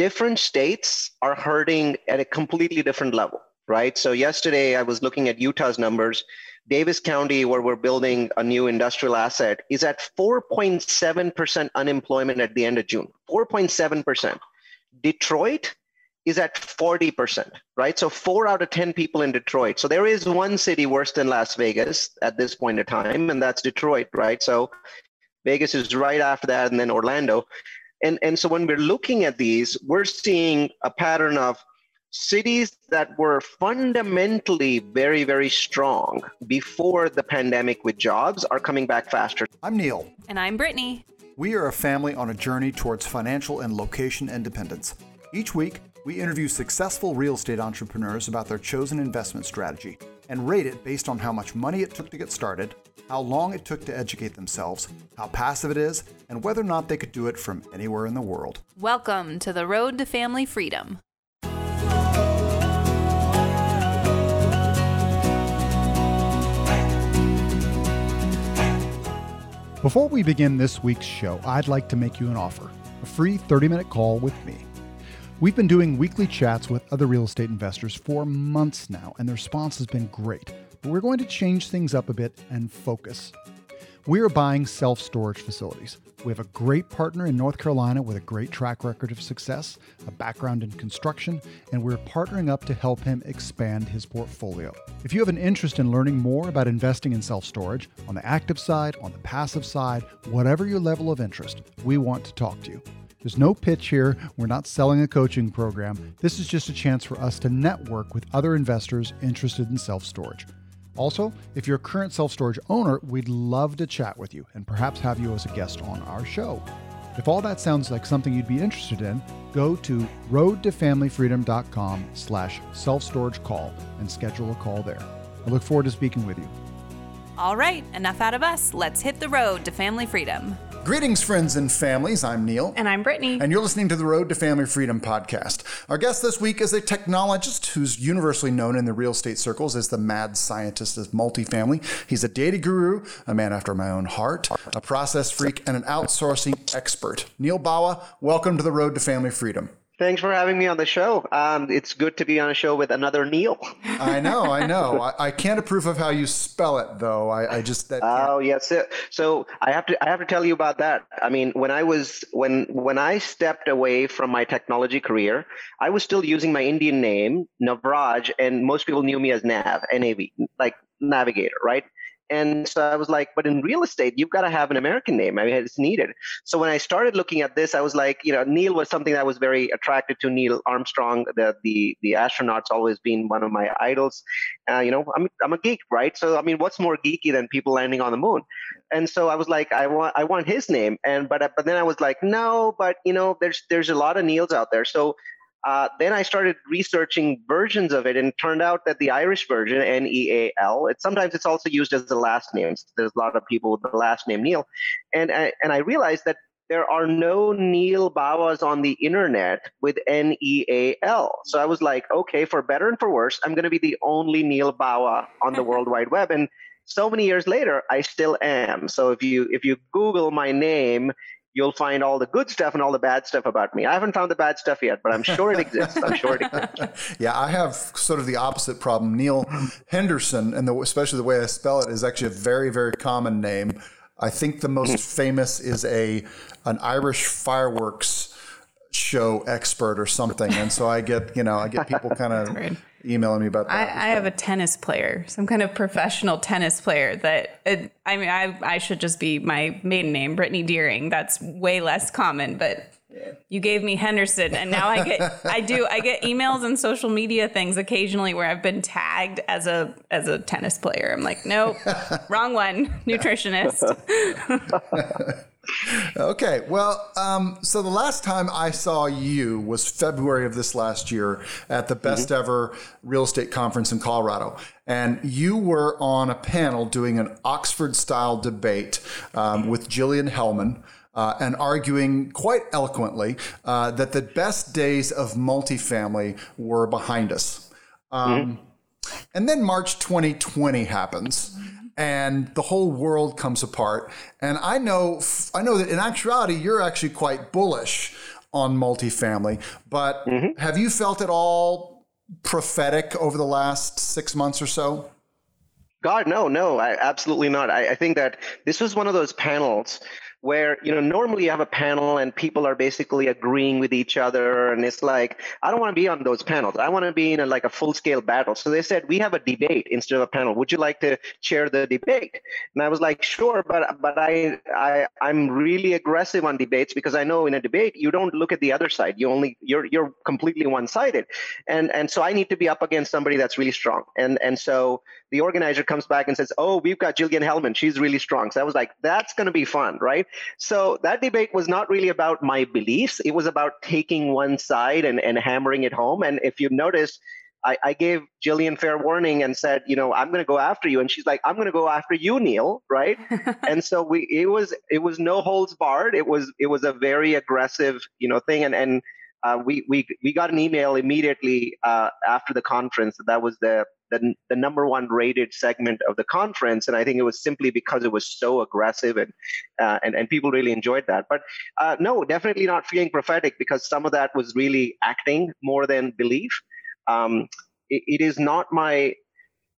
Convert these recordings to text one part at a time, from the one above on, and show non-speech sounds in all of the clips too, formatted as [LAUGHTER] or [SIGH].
different states are hurting at a completely different level, right? So yesterday I was looking at Utah's numbers. Davis County, where we're building a new industrial asset, is at 4.7% unemployment at the end of June. 4.7%. Detroit is at 40%, right? So four out of 10 people in Detroit. So there is one city worse than Las Vegas at this point in time, and that's Detroit, right? So Vegas is right after that, and then Orlando. And, and so when we're looking at these, we're seeing a pattern of cities that were fundamentally very, very strong before the pandemic with jobs are coming back faster. I'm Neil. And I'm Brittany. We are a family on a journey towards financial and location independence. Each week, we interview successful real estate entrepreneurs about their chosen investment strategy and rate it based on how much money it took to get started, how long it took to educate themselves, how passive it is, and whether or not they could do it from anywhere in the world. Welcome to the road to family freedom. Before we begin this week's show, I'd like to make you an offer a free 30 minute call with me. We've been doing weekly chats with other real estate investors for months now, and the response has been great. But we're going to change things up a bit and focus. We are buying self storage facilities. We have a great partner in North Carolina with a great track record of success, a background in construction, and we're partnering up to help him expand his portfolio. If you have an interest in learning more about investing in self storage, on the active side, on the passive side, whatever your level of interest, we want to talk to you. There's no pitch here. We're not selling a coaching program. This is just a chance for us to network with other investors interested in self storage. Also, if you're a current self storage owner, we'd love to chat with you and perhaps have you as a guest on our show. If all that sounds like something you'd be interested in, go to roadtofamilyfreedom.com slash self-storage call and schedule a call there. I look forward to speaking with you. All right, enough out of us. Let's hit the road to family freedom. Greetings, friends and families. I'm Neil. And I'm Brittany. And you're listening to the Road to Family Freedom podcast. Our guest this week is a technologist who's universally known in the real estate circles as the mad scientist of multifamily. He's a data guru, a man after my own heart, a process freak, and an outsourcing expert. Neal Bawa, welcome to the Road to Family Freedom. Thanks for having me on the show. Um, it's good to be on a show with another Neil. [LAUGHS] I know, I know. I, I, can't approve of how you spell it, though. I, I just that. Oh yes. So I have to I have to tell you about that. I mean, when I was when when I stepped away from my technology career, I was still using my Indian name Navraj, and most people knew me as Nav, N-A-V, like navigator, right? And so I was like, but in real estate, you've got to have an American name. I mean, it's needed. So when I started looking at this, I was like, you know, Neil was something that was very attracted to. Neil Armstrong, the the the astronaut's always been one of my idols. Uh, you know, I'm I'm a geek, right? So I mean, what's more geeky than people landing on the moon? And so I was like, I want I want his name. And but but then I was like, no, but you know, there's there's a lot of Neils out there. So uh, then I started researching versions of it, and it turned out that the Irish version, N E A L, it sometimes it's also used as the last name. So there's a lot of people with the last name Neal, and I, and I realized that there are no Neal Bawas on the internet with N E A L. So I was like, okay, for better and for worse, I'm going to be the only Neal Bawa on the [LAUGHS] World Wide Web, and so many years later, I still am. So if you if you Google my name, you'll find all the good stuff and all the bad stuff about me. I haven't found the bad stuff yet, but I'm sure it exists. I'm sure it exists. [LAUGHS] yeah, I have sort of the opposite problem. Neil Henderson, and the, especially the way I spell it, is actually a very, very common name. I think the most [LAUGHS] famous is a an Irish fireworks show expert or something, and so I get you know I get people kind of [LAUGHS] emailing me about that. I, I, have a tennis player, some kind of professional tennis player that it, I mean, I, I should just be my maiden name, Brittany Deering. That's way less common, but you gave me Henderson and now I get I do I get emails and social media things occasionally where I've been tagged as a as a tennis player. I'm like, nope, wrong one, nutritionist. [LAUGHS] [LAUGHS] okay. Well, um, so the last time I saw you was February of this last year at the best mm-hmm. ever real estate conference in Colorado. And you were on a panel doing an Oxford style debate um, with Jillian Hellman. Uh, and arguing quite eloquently uh, that the best days of multifamily were behind us. Um, mm-hmm. And then March 2020 happens and the whole world comes apart. And I know, I know that in actuality, you're actually quite bullish on multifamily. But mm-hmm. have you felt at all prophetic over the last six months or so? God, no, no, I, absolutely not. I, I think that this was one of those panels where you know normally you have a panel and people are basically agreeing with each other and it's like i don't want to be on those panels. I want to be in a, like a full scale battle. So they said we have a debate instead of a panel. Would you like to chair the debate? And i was like sure but but i i i'm really aggressive on debates because i know in a debate you don't look at the other side. You only you're you're completely one sided and and so i need to be up against somebody that's really strong. And and so the organizer comes back and says, "Oh, we've got Jillian Hellman. She's really strong." So I was like, "That's going to be fun, right?" So that debate was not really about my beliefs. It was about taking one side and, and hammering it home. And if you notice, I, I gave Jillian fair warning and said, you know, I'm going to go after you. And she's like, I'm going to go after you, Neal, right? [LAUGHS] and so we, it was, it was no holds barred. It was, it was a very aggressive, you know, thing. And and uh, we we we got an email immediately uh, after the conference. That was the the, the number one rated segment of the conference, and I think it was simply because it was so aggressive and uh, and and people really enjoyed that. But uh, no, definitely not feeling prophetic because some of that was really acting more than belief. Um, it, it is not my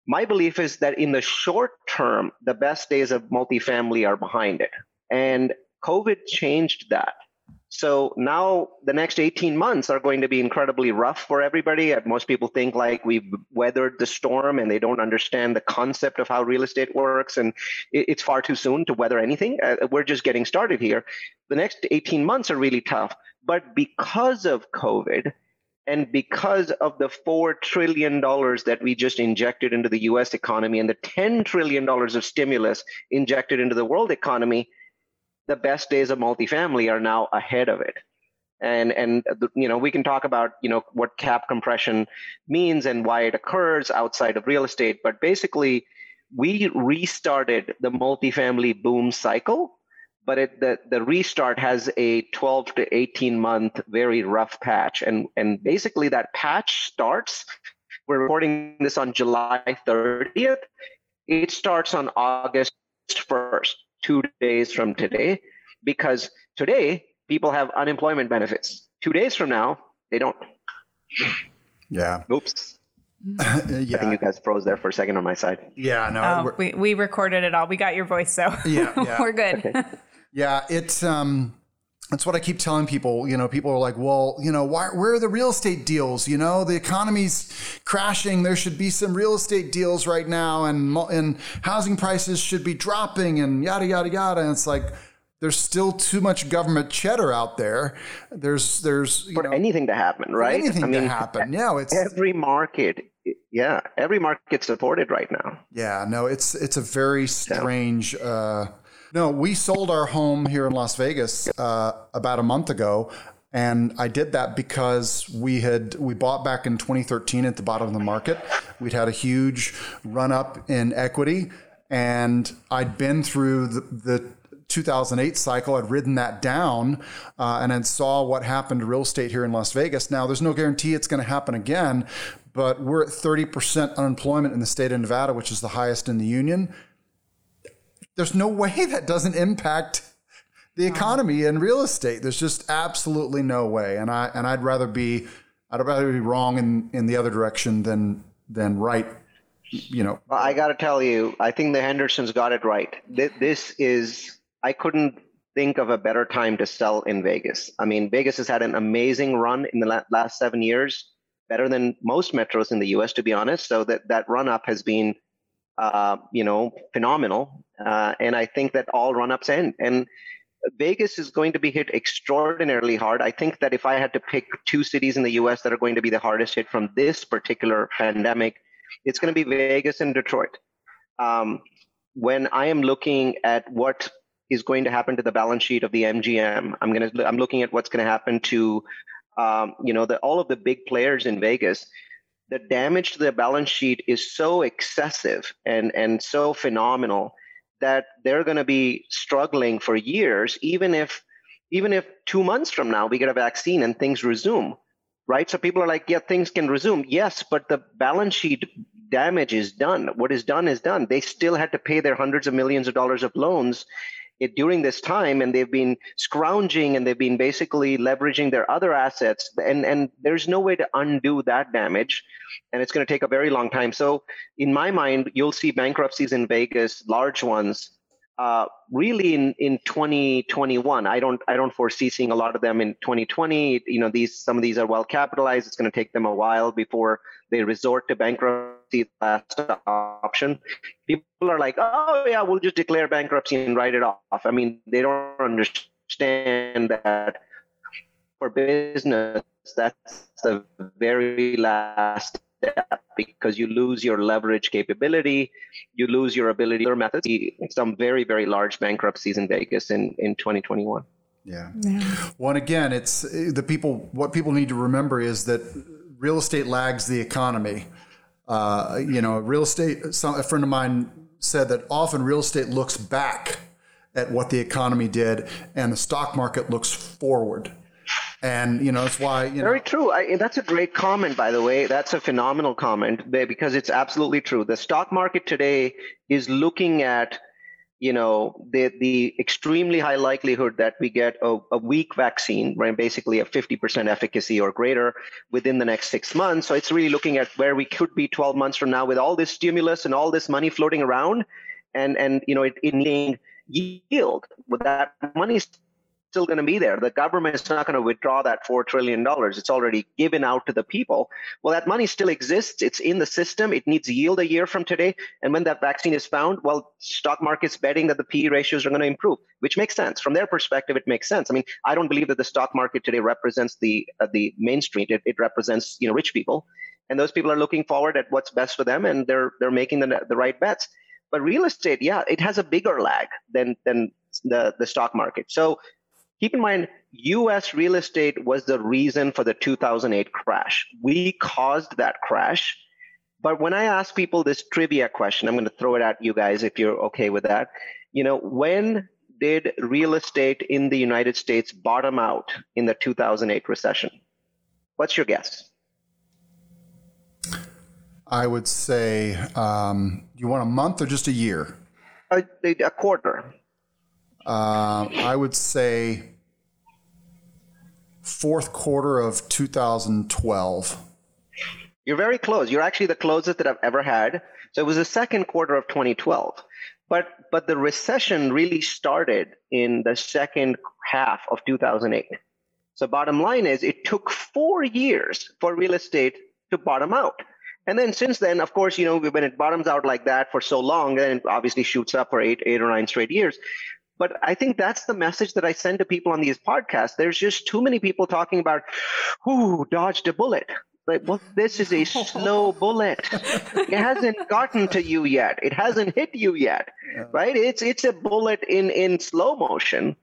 my belief is that in the short term, the best days of multifamily are behind it, and COVID changed that. So now the next 18 months are going to be incredibly rough for everybody. Most people think like we've weathered the storm and they don't understand the concept of how real estate works. And it's far too soon to weather anything. Uh, we're just getting started here. The next 18 months are really tough. But because of COVID, and because of the $4 trillion that we just injected into the US economy and the $10 trillion of stimulus injected into the world economy, the best days of multifamily are now ahead of it. And and you know we can talk about you know what cap compression means and why it occurs outside of real estate but basically we restarted the multifamily boom cycle but it, the, the restart has a 12 to 18 month very rough patch. And and basically that patch starts we're recording this on july 30th it starts on august 1st two days from today because today people have unemployment benefits. Two days from now, they don't. Yeah. Oops. [LAUGHS] yeah. I think you guys froze there for a second on my side. Yeah, no. Oh, we, we recorded it all. We got your voice, so yeah, [LAUGHS] yeah. we're good. Okay. [LAUGHS] yeah, it's um that's what I keep telling people. You know, people are like, well, you know, why, where are the real estate deals? You know, the economy's crashing. There should be some real estate deals right now, and and housing prices should be dropping, and yada yada yada. And it's like, there's still too much government cheddar out there. There's there's for know, anything to happen, right? anything I mean, to happen. Yeah, it's every market. Yeah, every market's supported right now. Yeah, no, it's it's a very strange. Yeah. Uh, no, we sold our home here in Las Vegas uh, about a month ago. And I did that because we had we bought back in 2013 at the bottom of the market. We'd had a huge run up in equity, and I'd been through the, the 2008 cycle. I'd ridden that down, uh, and then saw what happened to real estate here in Las Vegas. Now, there's no guarantee it's going to happen again, but we're at 30% unemployment in the state of Nevada, which is the highest in the union there's no way [LAUGHS] that doesn't impact the economy and real estate. There's just absolutely no way. And I and I'd rather be I'd rather be wrong in, in the other direction than than right. You know. Well, I got to tell you, I think the Hendersons got it right. This is I couldn't think of a better time to sell in Vegas. I mean, Vegas has had an amazing run in the last seven years, better than most metros in the U.S. To be honest, so that that run up has been uh, you know, phenomenal. Uh, and I think that all run-ups end. And Vegas is going to be hit extraordinarily hard. I think that if I had to pick two cities in the U.S. that are going to be the hardest hit from this particular pandemic, it's going to be Vegas and Detroit. Um, when I am looking at what is going to happen to the balance sheet of the MGM, I'm going to I'm looking at what's going to happen to um, you know the, all of the big players in Vegas the damage to the balance sheet is so excessive and, and so phenomenal that they're going to be struggling for years, even if even if two months from now we get a vaccine and things resume, right? So people are like, yeah, things can resume. Yes, but the balance sheet damage is done. What is done is done. They still had to pay their hundreds of millions of dollars of loans it during this time and they've been scrounging and they've been basically leveraging their other assets and and there's no way to undo that damage and it's going to take a very long time. So in my mind you'll see bankruptcies in vegas large ones uh, really in, in 2021 i don't i don't foresee seeing a lot of them in 2020 you know these some of these are well capitalized. It's going to take them a while before they resort to bankruptcy last option people are like oh yeah we'll just declare bankruptcy and write it off i mean they don't understand that for business that's the very last step because you lose your leverage capability, you lose your ability or methods. Some very, very large bankruptcies in Vegas in, in 2021. Yeah. yeah. Well, again, it's the people, what people need to remember is that real estate lags the economy. Uh, you know, real estate, some, a friend of mine said that often real estate looks back at what the economy did and the stock market looks forward. And you know that's why you know very true. I, that's a great comment by the way. That's a phenomenal comment because it's absolutely true. The stock market today is looking at you know the the extremely high likelihood that we get a, a weak vaccine right basically a 50% efficacy or greater within the next six months. So it's really looking at where we could be 12 months from now with all this stimulus and all this money floating around and and you know it, it needing yield. With that money still going to be there. The government is not going to withdraw that $4 trillion. It's already given out to the people. Well, that money still exists. It's in the system. It needs yield a year from today. And when that vaccine is found, well, stock market's betting that the PE ratios are going to improve, which makes sense. From their perspective, it makes sense. I mean, I don't believe that the stock market today represents the uh, the main street. It, it represents, you know, rich people. And those people are looking forward at what's best for them and they're they're making the, the right bets. But real estate, yeah, it has a bigger lag than than the, the stock market. So keep in mind, US real estate was the reason for the 2008 crash. We caused that crash. But when I ask people this trivia question, I'm going to throw it at you guys if you're okay with that. You know, when did real estate in the United States bottom out in the 2008 recession? What's your guess? I would say, um, you want a month or just a year? A, a quarter. Uh, I would say fourth quarter of 2012. You're very close. You're actually the closest that I've ever had. So it was the second quarter of 2012. But but the recession really started in the second half of 2008. So bottom line is it took 4 years for real estate to bottom out. And then since then, of course, you know, when it bottoms out like that for so long, then obviously shoots up for eight, eight or nine straight years. But I think that's the message that I send to people on these podcasts. There's just too many people talking about, who dodged a bullet. Like, well, this is a slow [LAUGHS] bullet. It hasn't gotten to you yet. It hasn't hit you yet, yeah. right? It's it's a bullet in in slow motion,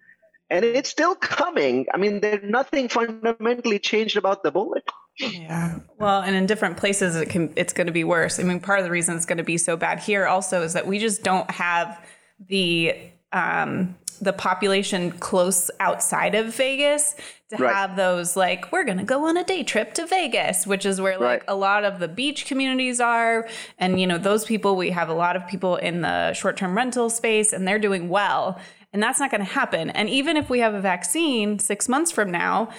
and it's still coming. I mean, there's nothing fundamentally changed about the bullet. Yeah. Well, and in different places, it can it's going to be worse. I mean, part of the reason it's going to be so bad here also is that we just don't have the um, the population close outside of Vegas to right. have those like we're going to go on a day trip to Vegas, which is where like right. a lot of the beach communities are and you know those people we have a lot of people in the short-term rental space and they're doing well and that's not going to happen. And even if we have a vaccine 6 months from now,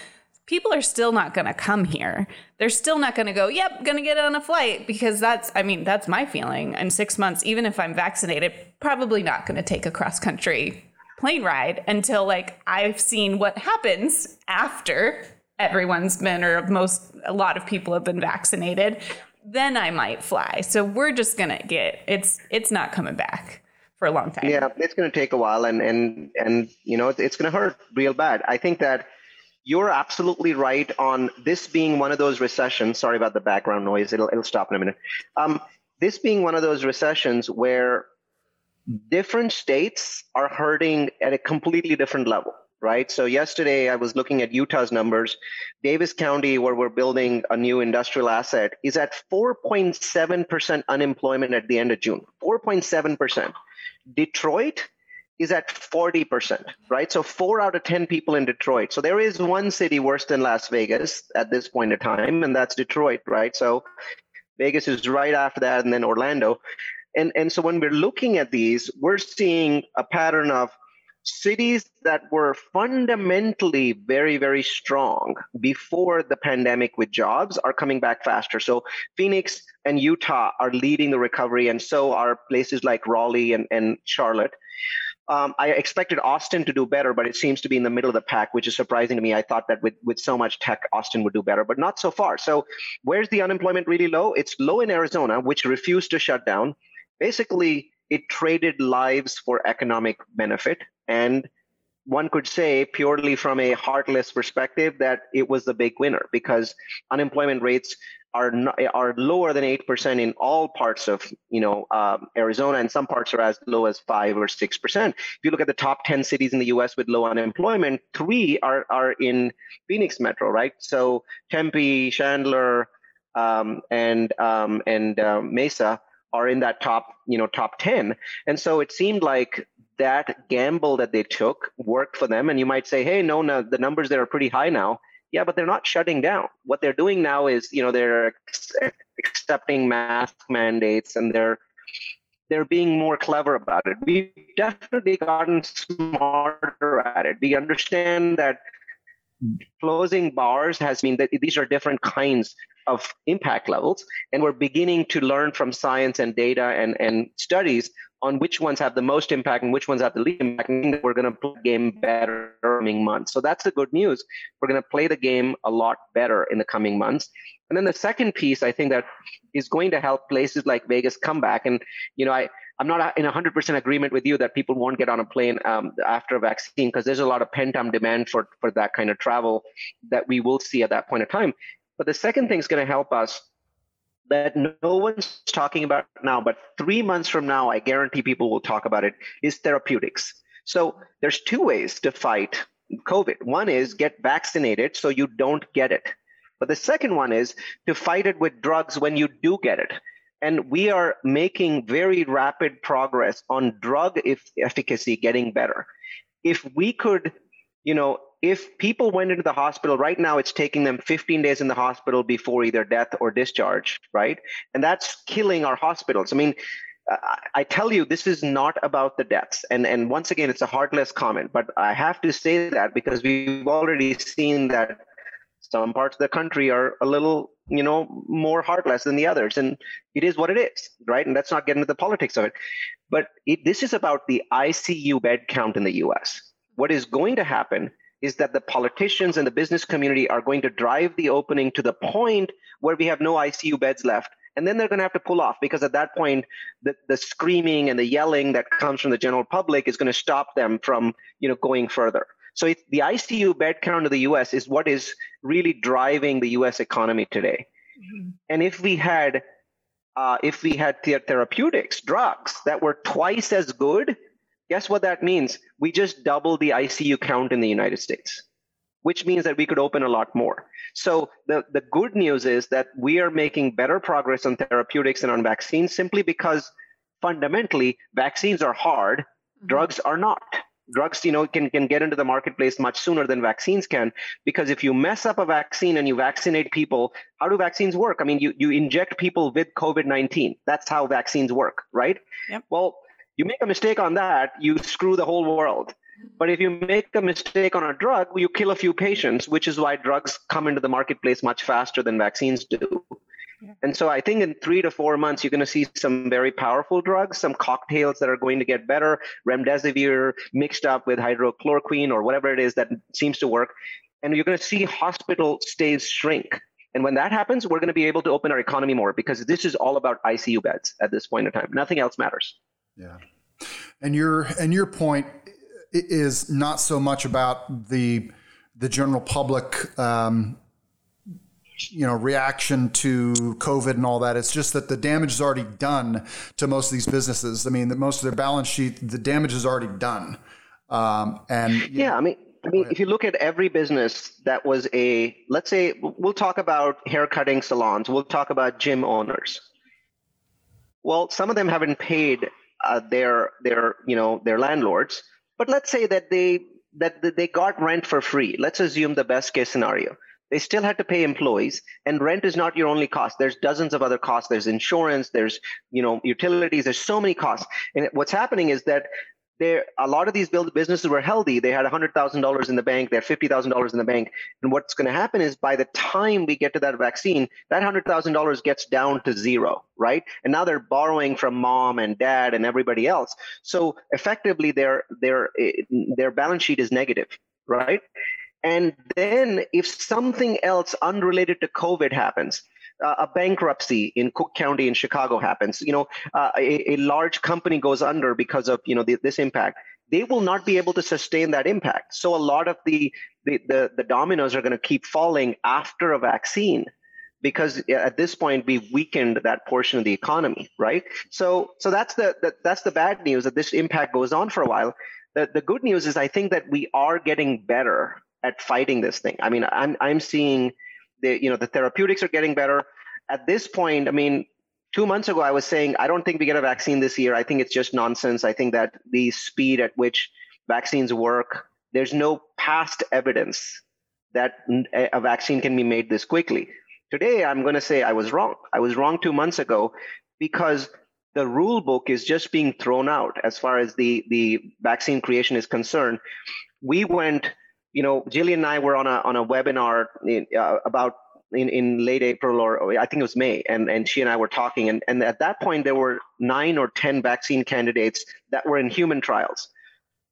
people are still not going to come here. They're still not going to go, yep, going to get on a flight because that's, I mean, that's my feeling. In six months, even if I'm vaccinated, probably not going to take a cross country plane ride until like I've seen what happens after everyone's been, or most, a lot of people have been vaccinated. Then I might fly. So we're just going to get, it's, it's not coming back for a long time. Yeah, it's going to take a while and, and, and, you know, it's going to hurt real bad. I think that, you're absolutely right on this being one of those recessions. Sorry about the background noise. It'll, it'll stop in a minute. Um, this being one of those recessions where different states are hurting at a completely different level, right? So yesterday I was looking at Utah's numbers. Davis County, where we're building a new industrial asset, is at 4.7% unemployment at the end of June. 4.7%. Detroit is at 40%, right? So four out of 10 people in Detroit. So there is one city worse than Las Vegas at this point in time, and that's Detroit, right? So Vegas is right after that, and then Orlando. And, and so when we're looking at these, we're seeing a pattern of cities that were fundamentally very, very strong before the pandemic with jobs are coming back faster. So Phoenix and Utah are leading the recovery, and so are places like Raleigh and, and Charlotte. Um, I expected Austin to do better, but it seems to be in the middle of the pack, which is surprising to me. I thought that with, with so much tech, Austin would do better, but not so far. So, where's the unemployment really low? It's low in Arizona, which refused to shut down. Basically, it traded lives for economic benefit. And one could say, purely from a heartless perspective, that it was the big winner because unemployment rates are not, are lower than eight percent in all parts of you know um, Arizona, and some parts are as low as five or six percent. If you look at the top ten cities in the U.S. with low unemployment, three are are in Phoenix Metro, right? So Tempe, Chandler, um, and um, and uh, Mesa are in that top you know top ten, and so it seemed like that gamble that they took worked for them. And you might say, hey, no, no, the numbers there are pretty high now yeah, but they're not shutting down. What they're doing now is, you know, they're accepting mask mandates and they're they're being more clever about it. We've definitely gotten smarter at it. We understand that closing bars has mean that these are different kinds of impact levels, and we're beginning to learn from science and data and, and studies on which ones have the most impact and which ones have the least impact. And we're going to play the game better coming months. So that's the good news. We're going to play the game a lot better in the coming months. And then the second piece, I think that is going to help places like Vegas come back. And you know, I I'm not in 100% agreement with you that people won't get on a plane um, after a vaccine because there's a lot of pent up demand for for that kind of travel that we will see at that point of time. But the second thing is going to help us that no one's talking about now, but three months from now, I guarantee people will talk about it, is therapeutics. So there's two ways to fight COVID. One is get vaccinated so you don't get it. But the second one is to fight it with drugs when you do get it. And we are making very rapid progress on drug efficacy getting better. If we could, you know, if people went into the hospital right now it's taking them 15 days in the hospital before either death or discharge right and that's killing our hospitals i mean I tell you, this is not about the deaths. And, and once again, it's a heartless comment, but I have to say that because we've already seen that some parts of the country are a little, you know, more heartless than the others. And it is what it is, right? And let's not get into the politics of it. But it, this is about the ICU bed count in the US. What is going to happen is that the politicians and the business community are going to drive the opening to the point where we have no ICU beds left. And then they're going to have to pull off because at that point, the, the screaming and the yelling that comes from the general public is going to stop them from you know, going further. So the ICU bed count of the US is what is really driving the US economy today. Mm-hmm. And if we had uh, if we had therapeutics, drugs that were twice as good Guess what that means? We just doubled the ICU count in the United States, which means that we could open a lot more. So the, the good news is that we are making better progress on therapeutics and on vaccines simply because fundamentally vaccines are hard, mm-hmm. drugs are not. Drugs, you know, can, can get into the marketplace much sooner than vaccines can. Because if you mess up a vaccine and you vaccinate people, how do vaccines work? I mean, you, you inject people with COVID 19. That's how vaccines work, right? Yep. Well, you make a mistake on that, you screw the whole world. But if you make a mistake on a drug, you kill a few patients, which is why drugs come into the marketplace much faster than vaccines do. And so I think in three to four months, you're going to see some very powerful drugs, some cocktails that are going to get better, remdesivir mixed up with hydrochloroquine or whatever it is that seems to work. And you're going to see hospital stays shrink. And when that happens, we're going to be able to open our economy more because this is all about ICU beds at this point in time. Nothing else matters. Yeah. And your and your point is not so much about the the general public um, you know reaction to covid and all that it's just that the damage is already done to most of these businesses i mean that most of their balance sheet the damage is already done um, and yeah know, i mean I mean, if you look at every business that was a, let's say, we'll talk about haircutting salons, we'll talk about gym owners. Well, some of them haven't paid uh, their their you know their landlords. But let's say that they that they got rent for free. Let's assume the best case scenario. They still had to pay employees, and rent is not your only cost. There's dozens of other costs. There's insurance. There's you know utilities. There's so many costs. And what's happening is that there a lot of these businesses were healthy. They had $100,000 in the bank, they had $50,000 in the bank. And what's going to happen is by the time we get to that vaccine, that $100,000 gets down to zero, right? And now they're borrowing from mom and dad and everybody else. So effectively their their eh, their balance sheet is negative, right? And then if something else unrelated to COVID happens, uh, a bankruptcy in Cook County in Chicago happens, you know, uh, a, a, large company goes under because of you know the, this impact. They will not be able to sustain that impact. So a lot of the the the, the dominoes are going to keep falling after a vaccine because at this point we've weakened that portion of the economy right so so that's the, the that's the bad news that this impact goes on for a while the, the good news is i think that we are getting better at fighting this thing i mean i'm i'm seeing the you know the therapeutics are getting better. At this point, I mean, two months ago I was saying I don't think we get a vaccine this year. I think it's just nonsense. I think that the speed at which vaccines work, there's no past evidence that a vaccine can be made this quickly. Today, I'm going to say I was wrong. I was wrong two months ago because the rule book is just being thrown out as far as the, the vaccine creation is concerned. We went you know, Jillian and I were on a on a webinar in, uh, about in, in late April or, I think it was May, and, and she and I were talking, and, and at that point there were nine or ten vaccine candidates that were in human trials.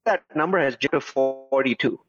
That number has jumped to 42.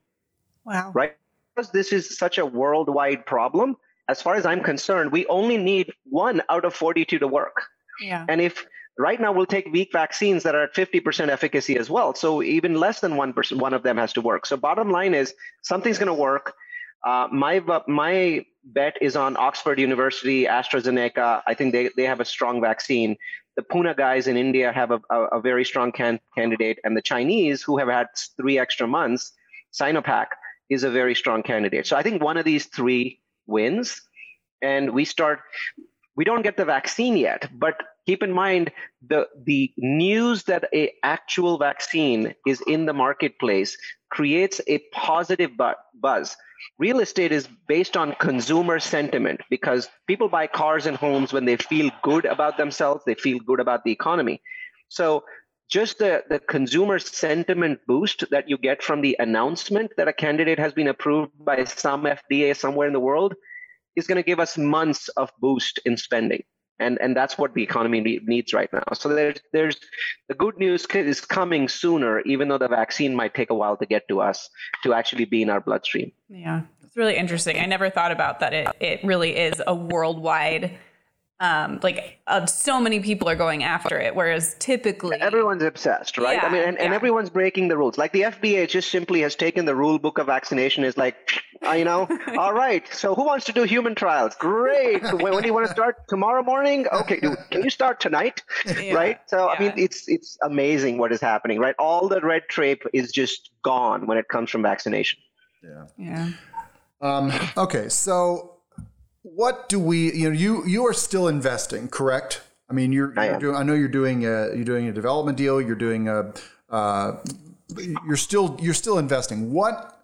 Wow. Right? Because this is such a worldwide problem, as far as I'm concerned, we only need one out of 42 to work. Yeah. And if Right now, we'll take weak vaccines that are at 50% efficacy as well. So even less than 1%, one of them has to work. So bottom line is something's going to work. Uh, my my bet is on Oxford University, AstraZeneca. I think they, they have a strong vaccine. The Pune guys in India have a, a, a very strong can, candidate, and the Chinese, who have had three extra months, Sinovac is a very strong candidate. So I think one of these three wins, and we start. We don't get the vaccine yet, but keep in mind the the news that a actual vaccine is in the marketplace creates a positive buzz. Real estate is based on consumer sentiment because people buy cars and homes when they feel good about themselves they feel good about the economy. So just the, the consumer sentiment boost that you get from the announcement that a candidate has been approved by some FDA somewhere in the world is going to give us months of boost in spending and and that's what the economy needs right now. So there's there's the good news is coming sooner, even though the vaccine might take a while to get to us to actually be in our bloodstream. Yeah, it's really interesting. I never thought about that. It it really is a worldwide um, like uh, so many people are going after it, whereas typically everyone's obsessed, right? Yeah, I mean, and, yeah. and everyone's breaking the rules. Like the FDA just simply has taken the rule book of vaccination is like, uh, you know, [LAUGHS] all right. So who wants to do human trials? Great. [LAUGHS] when, when do you want to start? Tomorrow morning? Okay. Do, can you start tonight? Yeah, right. So yeah. I mean, it's it's amazing what is happening, right? All the red tape is just gone when it comes from vaccination. Yeah. Yeah. Um, okay. So what do we you know you you are still investing correct? I mean you're, I you're doing i know you're doing a you're doing a development deal you're doing a uh, you're still you're still investing. What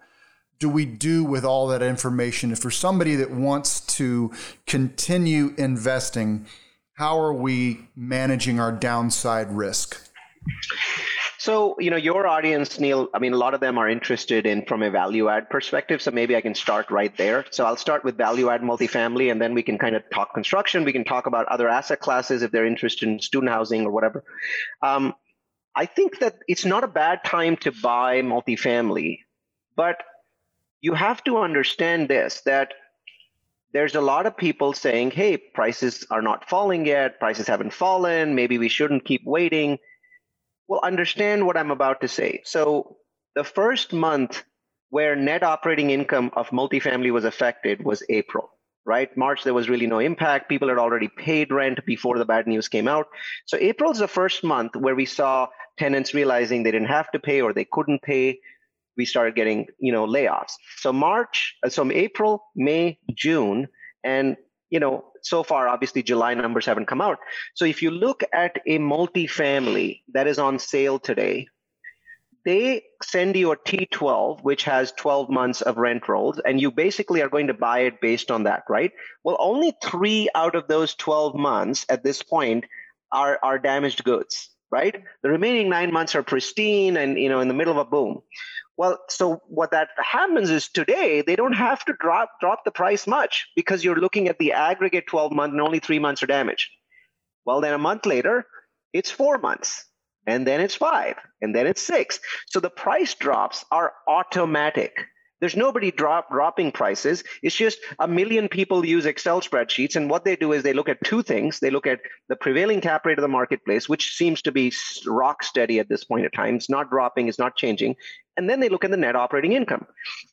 do we do with all that information? If for somebody that wants to continue investing how are we managing our downside risk So, you know, your audience, Neil, I mean, a lot of them are interested in from a value add perspective. So maybe I can start right there. So I'll start with value add multifamily, and then we can kind of talk construction. We can talk about other asset classes if they're interested in student housing or whatever. Um, I think that it's not a bad time to buy multifamily, but you have to understand this that there's a lot of people saying, hey, prices are not falling yet, prices haven't fallen, maybe we shouldn't keep waiting well, understand what I'm about to say. So, the first month where net operating income of multifamily was affected was April, right? March, there was really no impact. People had already paid rent before the bad news came out. So, April is the first month where we saw tenants realizing they didn't have to pay or they couldn't pay. We started getting, you know, layoffs. So March, uh, so April, May, June, and you know, so far, obviously, July numbers haven't come out. So if you look at a multifamily that is on sale today, they send you a T12, which has 12 months of rent rolls, and you basically are going to buy it based on that, right? Well, only three out of those 12 months at this point are, are damaged goods. right? The remaining nine months are pristine and you know in the middle of a boom. Well, so what that happens is today they don't have to drop drop the price much because you're looking at the aggregate 12 month and only three months are damaged. Well, then a month later, it's four months, and then it's five, and then it's six. So the price drops are automatic. There's nobody drop, dropping prices. It's just a million people use Excel spreadsheets. And what they do is they look at two things. They look at the prevailing cap rate of the marketplace, which seems to be rock steady at this point in time. It's not dropping, it's not changing. And then they look at the net operating income.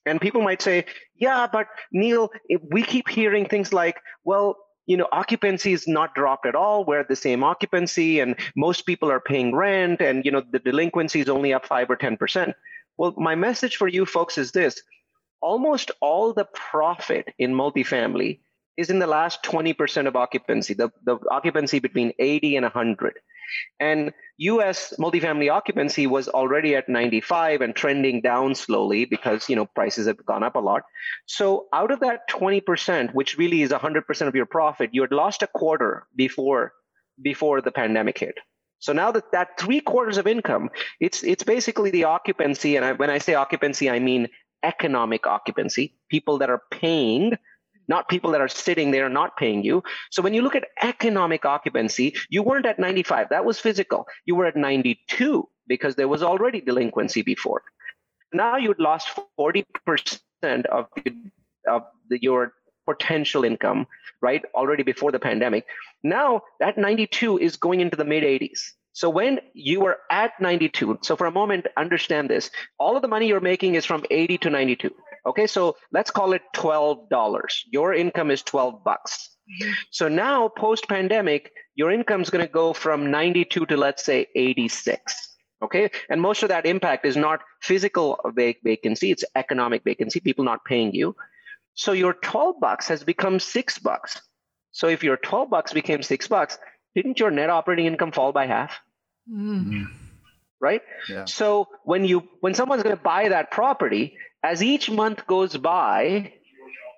And people might say, yeah, but Neal, we keep hearing things like, well, you know occupancy is not dropped at all we're at the same occupancy and most people are paying rent and you know the delinquency is only up 5 or 10% well, my message for you folks is this almost all the profit in multifamily is in the last 20% of occupancy, the, the occupancy between 80 and 100. And US multifamily occupancy was already at 95 and trending down slowly because you know prices have gone up a lot. So out of that 20%, which really is 100% of your profit, you had lost a quarter before before the pandemic hit. So now that that three quarters of income, it's it's basically the occupancy, and I, when I say occupancy, I mean economic occupancy, people that are paying, not people that are sitting there not paying you. So when you look at economic occupancy, you weren't at 95. That was physical. You were at 92 because there was already delinquency before. Now you'd lost 40% of, of the, your potential income, right? Already before the pandemic. Now that 92 is going into the mid 80s. So when you are at 92, so for a moment, understand this. All of the money you're making is from 80 to 92. Okay, so let's call it $12. Your income is 12 bucks. So now post pandemic, your income is going to go from 92 to let's say 86. Okay, and most of that impact is not physical vacancy, it's economic vacancy, people not paying you. So your 12 bucks has become six bucks. So if your 12 bucks became six bucks, didn't your net operating income fall by half? Mm. Right? Yeah. So when you when someone's going to buy that property, as each month goes by,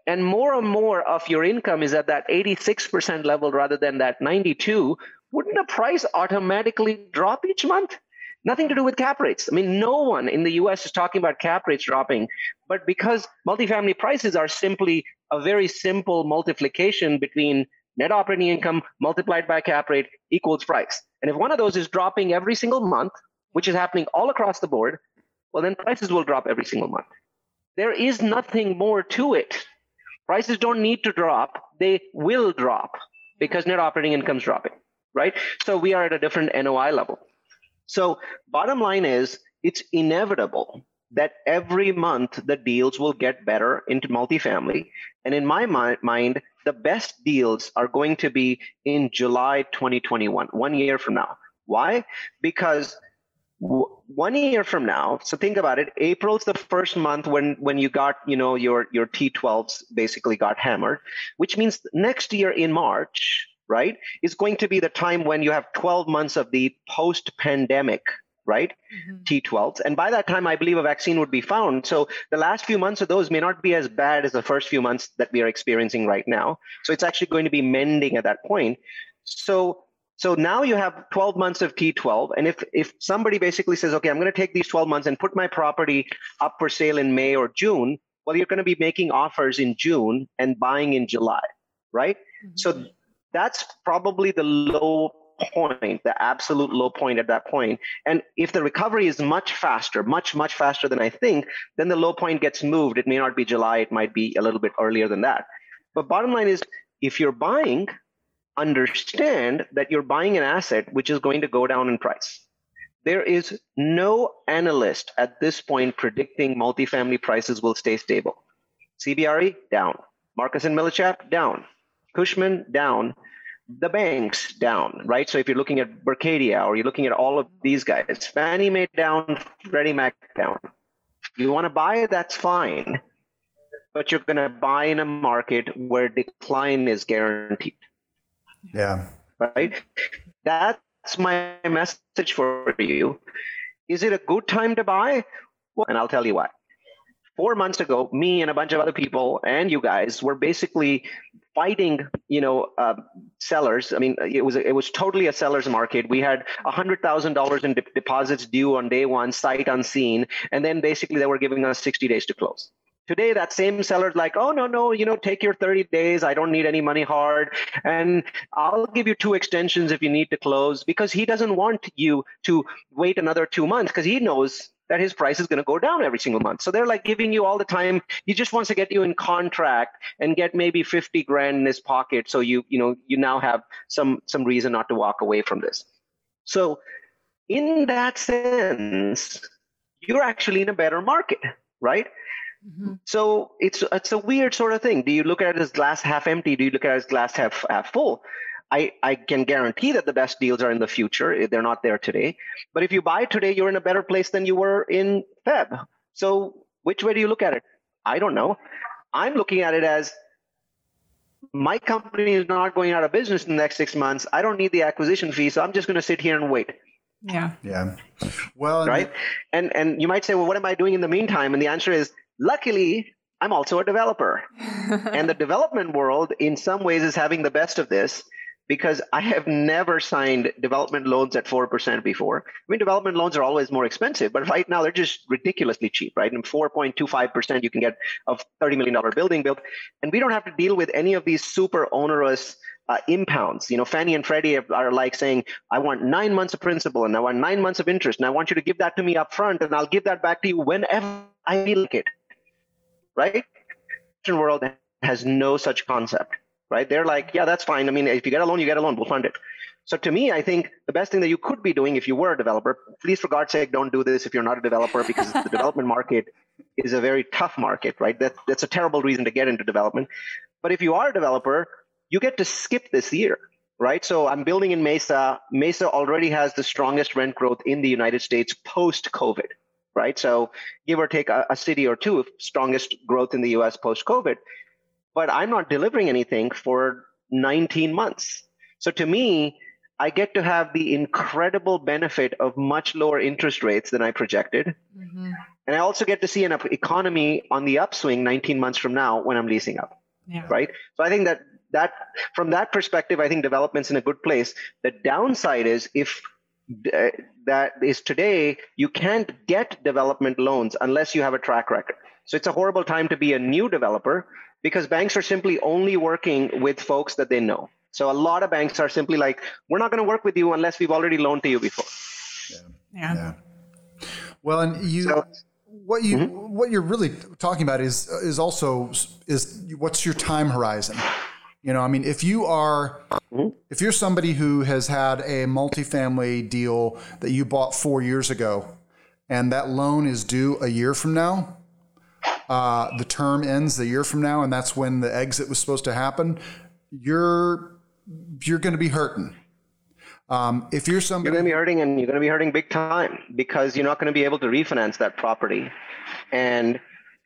and more and more of your income is at that 86% level rather than that 92, wouldn't the price automatically drop each month? Nothing to do with cap rates. I mean, no one in the US is talking about cap rates dropping, but because multifamily prices are simply a very simple multiplication between net operating income multiplied by cap rate equals price. And if one of those is dropping every single month, which is happening all across the board, well, then prices will drop every single month. There is nothing more to it. Prices don't need to drop, they will drop because net operating income is dropping, right? So we are at a different NOI level. So, bottom line is, it's inevitable that every month the deals will get better into multifamily. And in my mi- mind, the best deals are going to be in July 2021, one year from now. Why? Because one year from now, so think about it. April's the first month when when you got you know your your T12s basically got hammered, which means next year in March, right, is going to be the time when you have 12 months of the post-pandemic right? Mm-hmm. T12s. And by that time, I believe a vaccine would be found. So the last few months of those may not be as bad as the first few months that we are experiencing right now. So it's actually going to be mending at that point. So so now you have 12 months of T12. And if if somebody basically says, okay, I'm going to take these 12 months and put my property up for sale in May or June, well, you're going to be making offers in June and buying in July, right? Mm-hmm. So that's probably the low point, the absolute low point at that point. And if the recovery is much faster, much, much faster than I think, then the low point gets moved. It may not be July, it might be a little bit earlier than that. But bottom line is if you're buying, understand that you're buying an asset which is going to go down in price. There is no analyst at this point predicting multifamily prices will stay stable. CBRE down. Marcus and Millichap down. Cushman down the banks down, right? So if you're looking at Berkadia or you're looking at all of these guys, Fannie Mae down, Freddie Mac down. You want to buy, it? that's fine. But you're going to buy in a market where decline is guaranteed. Yeah. Right? That's my message for you. Is it a good time to buy? Well, and I'll tell you why. Four months ago, me and a bunch of other people and you guys were basically fighting, you know, uh, sellers. I mean, it was it was totally a seller's market. We had hundred thousand dollars in de- deposits due on day one, sight unseen, and then basically they were giving us sixty days to close. Today, that same seller's like, oh no no, you know, take your thirty days. I don't need any money hard, and I'll give you two extensions if you need to close because he doesn't want you to wait another two months because he knows that his price is going to go down every single month. So they're like giving you all the time. He just wants to get you in contract and get maybe 50 grand in his pocket. So you, you know, you now have some, some reason not to walk away from this. So in that sense, you're actually in a better market, right? Mm-hmm. So it's it's a weird sort of thing. Do you look at it as glass half empty? Do you look at it as glass half half full? I, I can guarantee that the best deals are in the future. They're not there today. But if you buy today, you're in a better place than you were in Feb. So which way do you look at it? I don't know. I'm looking at it as my company is not going out of business in the next six months. I don't need the acquisition fee, so I'm just going to sit here and wait. Yeah. Yeah. Well, right. And and you might say, well, what am I doing in the meantime? And the answer is, luckily, I'm also a developer. [LAUGHS] and the development world, in some ways, is having the best of this because I have never signed development loans at 4% before. I mean, development loans are always more expensive, but right now they're just ridiculously cheap, right? And 4.25%, you can get a $30 million building built. And we don't have to deal with any of these super onerous uh, impounds. You know, Fannie and Freddie are like saying, I want nine months of principal and I want nine months of interest, and I want you to give that to me up front, and I'll give that back to you whenever I feel like it. Right? World has no such concept right? They're like, yeah, that's fine. I mean, if you get a loan, you get a loan. We'll fund it. So to me, I think the best thing that you could be doing if you were a developer, please for God's sake, don't do this if you're not a developer because the [LAUGHS] development market is a very tough market, right? That, that's a terrible reason to get into development. But if you are a developer, you get to skip this year, right? So I'm building in Mesa. Mesa already has the strongest rent growth in the United States post COVID, right? So give or take a, a city or two, strongest growth in the US post COVID but I'm not delivering anything for 19 months. So to me, I get to have the incredible benefit of much lower interest rates than I projected. Mm-hmm. And I also get to see an economy on the upswing 19 months from now when I'm leasing up. Yeah. Right. So I think that that from that perspective, I think development's in a good place. The downside is if that is today, you can't get development loans unless you have a track record. So it's a horrible time to be a new developer because banks are simply only working with folks that they know. So a lot of banks are simply like, we're not going to work with you unless we've already loaned to you before. Yeah. Yeah. yeah. Well, and you, so, what you, mm-hmm. what you're really talking about is, is also, is what's your time horizon? You know, I mean, if you are, mm-hmm. if you're somebody who has had a multifamily deal that you bought four years ago and that loan is due a year from now, uh, the term ends a year from now, and that's when the exit was supposed to happen, you're you're going to be hurting. Um, if you're somebody, you're going to be hurting, and you're going to be hurting big time because you're not going to be able to refinance that property. And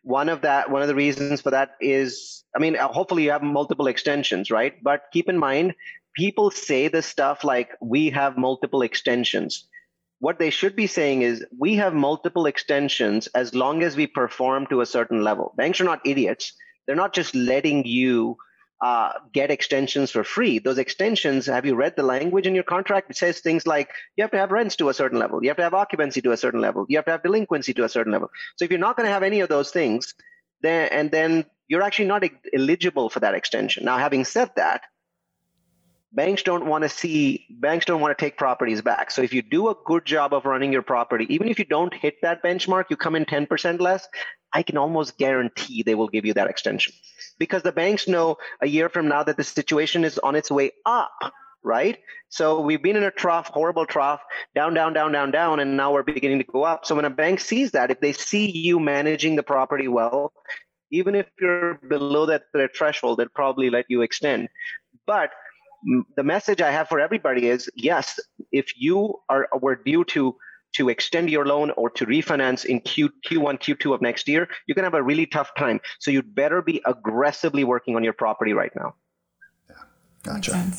one of that, one of the reasons for that is, I mean, uh, hopefully you have multiple extensions, right? But keep in mind, people say this stuff like we have multiple extensions what they should be saying is we have multiple extensions as long as we perform to a certain level. Banks are not idiots. They're not just letting you uh, get extensions for free. Those extensions, have you read the language in your contract? It says things like you have to have rents to a certain level, you have to have occupancy to a certain level, you have to have delinquency to a certain level. So if you're not going to have any of those things, then and then you're actually not eligible for that extension. Now, having said that, banks don't want to see banks don't want to take properties back so if you do a good job of running your property even if you don't hit that benchmark you come in 10% less i can almost guarantee they will give you that extension. Because the banks know a year from now that the situation is on its way up right? So we've been in a trough horrible trough down down down down down and now we're beginning to go up. So when a bank sees that if they see you managing the property well even if you're below that threshold they'll probably let you extend. But the message I have for everybody is yes, if you are were due to to extend your loan or to refinance in Q, Q1, Q2 of next year, you're going to have a really tough time. So you'd better be aggressively working on your property right now. Yeah, gotcha.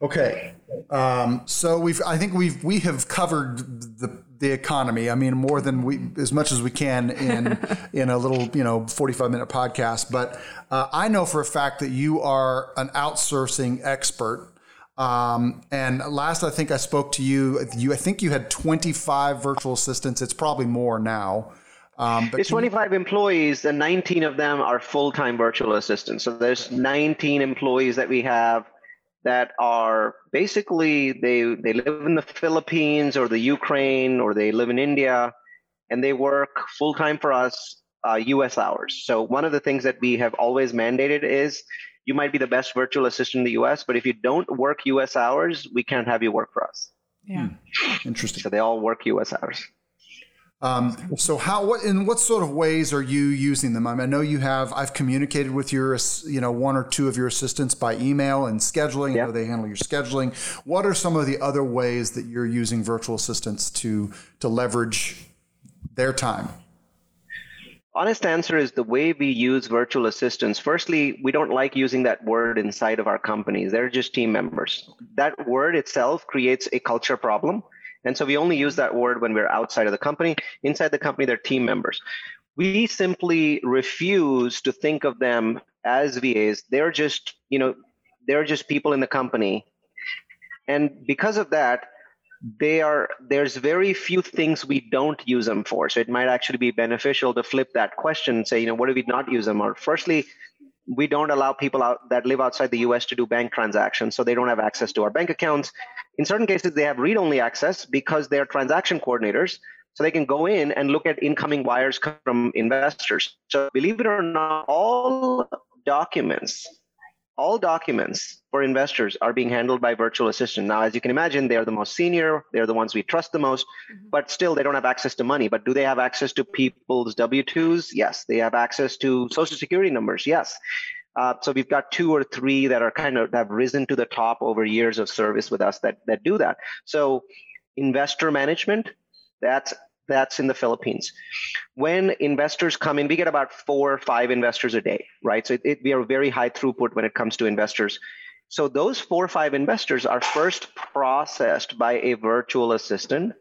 Okay, um, so we've I think we've we have covered the the economy. I mean, more than we as much as we can in [LAUGHS] in a little you know forty five minute podcast. But uh, I know for a fact that you are an outsourcing expert. Um, and last I think I spoke to you, you I think you had 25 virtual assistants. It's probably more now. Um, it's 25 you... employees, and 19 of them are full-time virtual assistants. So there's 19 employees that we have that are basically they they live in the Philippines or the Ukraine or they live in India, and they work full-time for us, uh, U.S. hours. So one of the things that we have always mandated is you might be the best virtual assistant in the US, but if you don't work US hours, we can't have you work for us. Yeah. Hmm. Interesting. So they all work US hours. Um, so how what in what sort of ways are you using them? I, mean, I know you have. I've communicated with your you know one or two of your assistants by email and scheduling. Yeah. I know they handle your scheduling. What are some of the other ways that you're using virtual assistants to to leverage their time? Honest answer is the way we use virtual assistants. Firstly, we don't like using that word inside of our companies. They're just team members. That word itself creates a culture problem. And so we only use that word when we're outside of the company. Inside the company, they're team members. We simply refuse to think of them as VAs. They're just, you know, they're just people in the company. And because of that, they are there's very few things we don't use them for. So it might actually be beneficial to flip that question and say you know what do we not use them or firstly we don't allow people out that live outside the us to do bank transactions so they don't have access to our bank accounts. In certain cases they have read-only access because they're transaction coordinators so they can go in and look at incoming wires from investors. So believe it or not all documents all documents for investors are being handled by virtual assistant. Now, as you can imagine, they're the most senior, they're the ones we trust the most, mm-hmm. but still they don't have access to money. But do they have access to people's W 2s? Yes. They have access to social security numbers? Yes. Uh, so we've got two or three that are kind of have risen to the top over years of service with us that that do that. So investor management, that's that's in the Philippines. When investors come in, we get about four or five investors a day, right? So it, it, we are very high throughput when it comes to investors. So those four or five investors are first processed by a virtual assistant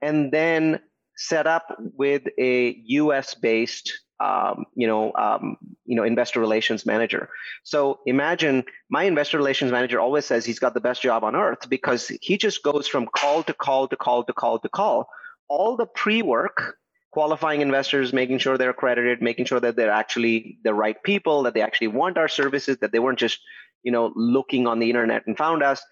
and then set up with a US based um, you know, um, you know, investor relations manager. So imagine my investor relations manager always says he's got the best job on earth because he just goes from call to call to call to call to call all the pre-work qualifying investors making sure they're accredited making sure that they're actually the right people that they actually want our services that they weren't just you know looking on the internet and found us.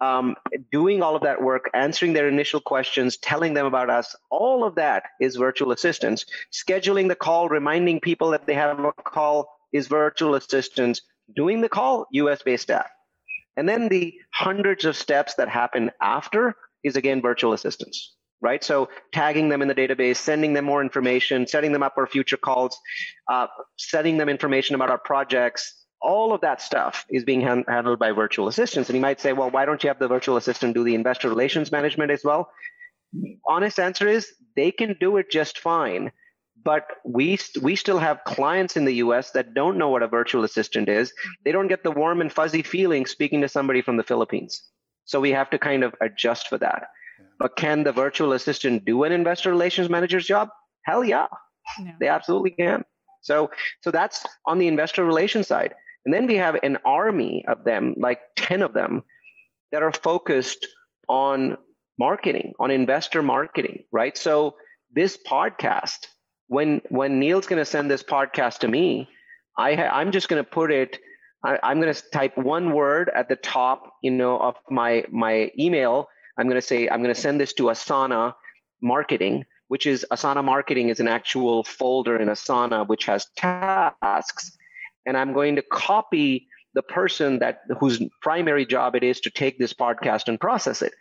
Um, doing all of that work answering their initial questions telling them about us all of that is virtual assistants. Scheduling the call reminding people that they have a call is virtual assistants. Doing the call us based staff. And then the hundreds of steps that happen after is again virtual assistants right? So tagging them in the database, sending them more information, setting them up for future calls, uh, setting them information about our projects. All of that stuff is being hand- handled by virtual assistants. And you might say, well, why don't you have the virtual assistant do the investor relations management as well? Honest answer is they can do it just fine. But we we still have clients in the U.S. that don't know what a virtual assistant is. They don't get the warm and fuzzy feeling speaking to somebody from the Philippines. So we have to kind of adjust for that. But can the virtual assistant do an investor relations manager's job? Hell yeah. They absolutely can. So so that's on the investor relations side. And then we have an army of them, like 10 of them, that are focused on marketing, on investor marketing, right? So this podcast, when when Neil's going to send this podcast to me, I ha- I'm just going to put it. I, I'm going to type one word at the top, you know, of my my email, I'm going to say, I'm going to send this to Asana marketing, which is Asana marketing is an actual folder in Asana, which has tasks. And I'm going to copy the person that whose primary job it is to take this podcast and process it.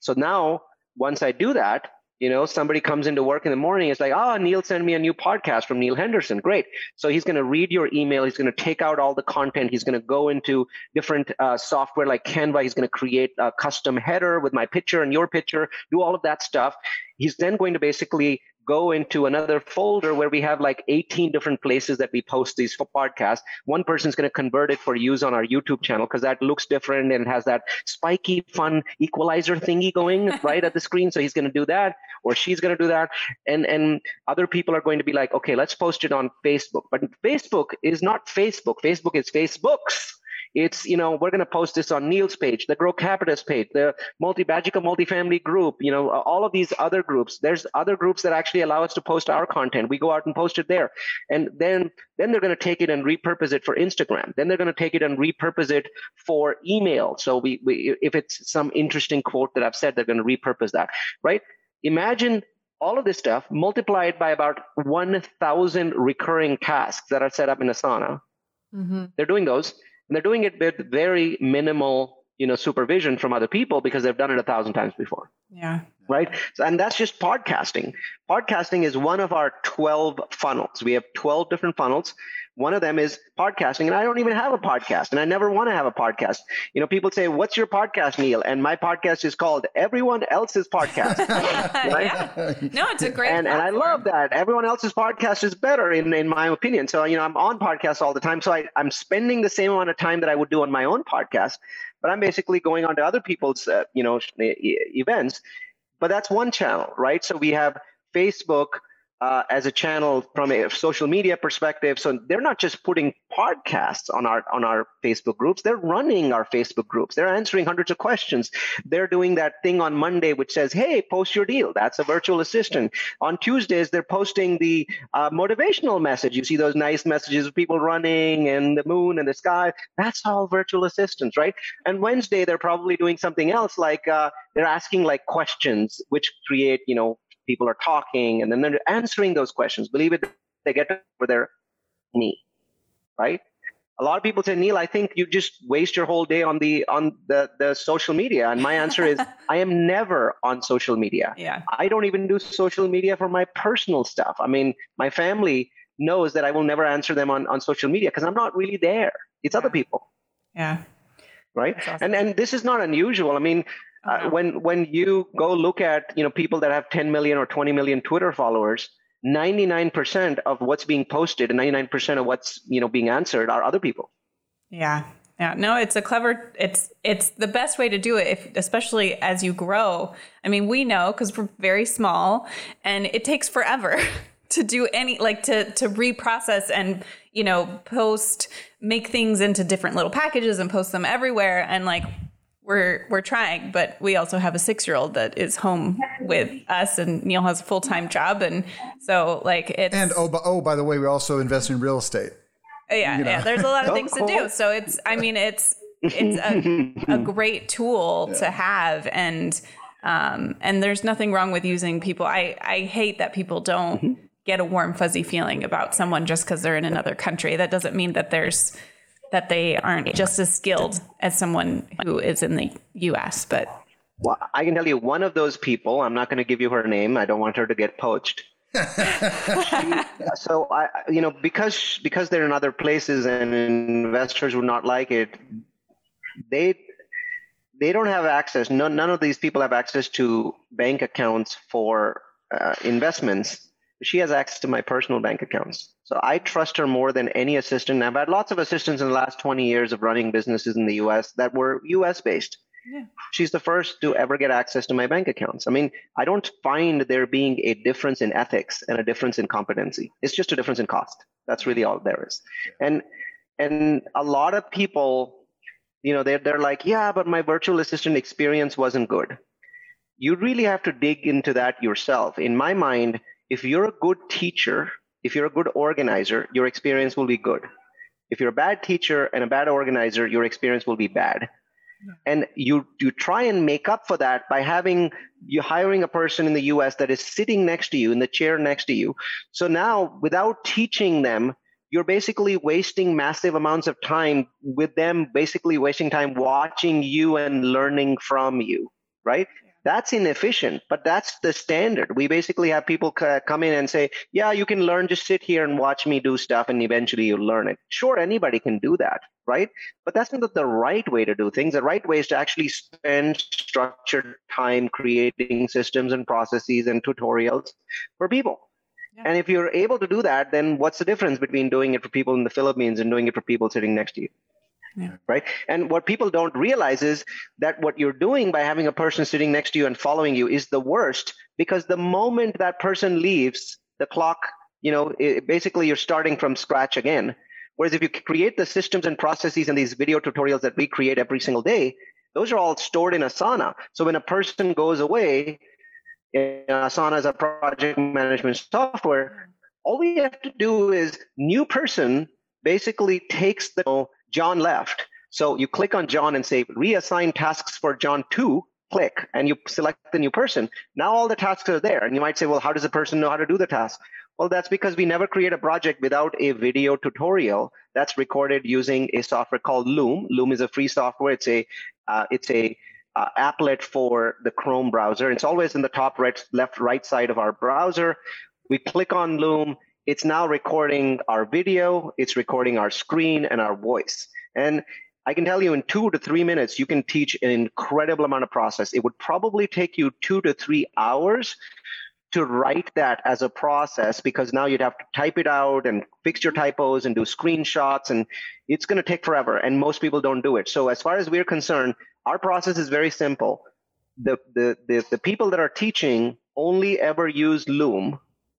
So now, once I do that, you know, somebody comes into work in the morning, it's like, oh, Neil sent me a new podcast from Neil Henderson. Great. So he's going to read your email. He's going to take out all the content. He's going to go into different uh, software like Canva. He's going to create a custom header with my picture and your picture, do all of that stuff. He's then going to basically go into another folder where we have like 18 different places that we post these podcasts. One person's going to convert it for use on our YouTube channel because that looks different and has that spiky, fun equalizer thingy going [LAUGHS] right at the screen. So he's going to do that, or she's going to do that, and and other people are going to be like, okay, let's post it on Facebook. But Facebook is not Facebook. Facebook is Facebook's. It's, you know, we're going to post this on Neal's page, the Grocapitus page, the Multi Multifamily group, you know, all of these other groups. There's other groups that actually allow us to post our content. We go out and post it there. And then, then they're going to take it and repurpose it for Instagram. Then they're going to take it and repurpose it for email. So we, we if it's some interesting quote that I've said, they're going to repurpose that, right? Imagine all of this stuff multiplied by about 1,000 recurring tasks that are set up in Asana. Mm-hmm. They're doing those and they're doing it with very minimal you know supervision from other people because they've done it a thousand times before. Yeah right so, and that's just podcasting podcasting is one of our 12 funnels we have 12 different funnels one of them is podcasting, and I don't even have a podcast, and I never want to have a podcast. You know, people say, "What's your podcast, Neal?" And my podcast is called Everyone Else's Podcast. [LAUGHS] right? yeah. No, it's a great. And, and I love that. Everyone else's podcast is better, in in my opinion. So you know, I'm on podcasts all the time, so I, I'm spending the same amount of time that I would do on my own podcast, but I'm basically going on to other people's uh, you know events. But that's one channel, right? So we have Facebook uh, as a channel from a social media perspective. So they're not just putting podcasts on our on our Facebook groups; they're running our Facebook groups. They're answering hundreds of questions. They're doing that thing on Monday which says, "Hey, post your deal." That's a virtual assistant. On Tuesdays, they're posting the uh, motivational message. You see those nice messages of people running and the moon and the sky. That's all virtual assistants, right? And Wednesday, they're probably doing something else like uh, they're asking like questions which create you know people are talking and then they're answering those questions. Believe it they get over their knee right? A lot of people say neal i think you just waste your whole day on the on the the social media. And my answer is [LAUGHS] i am never on social media. Yeah. I don't even do social media for my personal stuff. I mean my family knows that i will never answer them on on social media because i'm not really there. It's yeah. other people. Yeah. Right? Awesome. and and this is not unusual. I mean uh, when when you go look at you know people that have 10 million or 20 million Twitter followers, 99% of what's being posted and 99% of what's you know being answered are other people. Yeah. Yeah, no, it's a clever. It's it's the best way to do it, if, especially as you grow. I mean, we know because we're very small, and it takes forever [LAUGHS] to do any like to to reprocess and you know post, make things into different little packages and post them everywhere. And like we're we're trying, but we also have a six year old that is home with us, and Neil has a full time job, and so like it's and oh oh by the way, we also invest in real estate. Yeah, you know. yeah. There's a lot of [LAUGHS] things to do. So it's I mean it's it's a, a [LAUGHS] great tool yeah. to have, and um and there's nothing wrong with using people. I I hate that people don't. Mm-hmm. Get a warm, fuzzy feeling about someone just because they're in another country. That doesn't mean that there's that they aren't just as skilled as someone who is in the US. But well, I can tell you one of those people, I'm not going to give you her name. I don't want her to get poached. [LAUGHS] so I, you know, because because they're in other places and investors would not like it, they they don't have access. None, none of these people have access to bank accounts for uh, investments she has access to my personal bank accounts. So I trust her more than any assistant. I've had lots of assistants in the last 20 years of running businesses in the US that were US based. Yeah. She's the first to ever get access to my bank accounts. I mean, I don't find there being a difference in ethics and a difference in competency. It's just a difference in cost. That's really all there is. And and a lot of people, you know, they're they're like, yeah, but my virtual assistant experience wasn't good. You really have to dig into that yourself. In my mind, if you're a good teacher, if you're a good organizer, your experience will be good. If you're a bad teacher and a bad organizer, your experience will be bad. And you you try and make up for that by having you hiring a person in the US that is sitting next to you in the chair next to you. So now without teaching them, you're basically wasting massive amounts of time with them basically wasting time watching you and learning from you, right? That's inefficient, but that's the standard. We basically have people come in and say, Yeah, you can learn, just sit here and watch me do stuff, and eventually you'll learn it. Sure, anybody can do that, right? But that's not the right way to do things. The right way is to actually spend structured time creating systems and processes and tutorials for people. Yeah. And if you're able to do that, then what's the difference between doing it for people in the Philippines and doing it for people sitting next to you? Yeah. Right. And what people don't realize is that what you're doing by having a person sitting next to you and following you is the worst because the moment that person leaves, the clock, you know, it, basically you're starting from scratch again. Whereas if you create the systems and processes and these video tutorials that we create every single day, those are all stored in Asana. So when a person goes away, Asana is a project management software. All we have to do is new person basically takes the John left. So you click on John and say reassign tasks for John to click and you select the new person. Now all the tasks are there. And you might say, well, how does a person know how to do the task? Well, that's because we never create a project without a video tutorial that's recorded using a software called Loom. Loom is a free software. It's a uh, it's a uh, applet for the Chrome browser. It's always in the top right, left, right side of our browser. We click on Loom it's now recording our video, it's recording our screen and our voice. And I can tell you in two to three minutes, you can teach an incredible amount of process. It would probably take you two to three hours to write that as a process because now you'd have to type it out and fix your typos and do screenshots and it's going to take forever and most people don't do it so as far as we're concerned our process is very simple the, the, the, the people that are teaching only ever use loom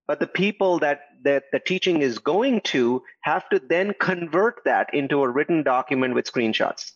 but the people that that the teaching is going to have to then convert that into a written document with screenshots.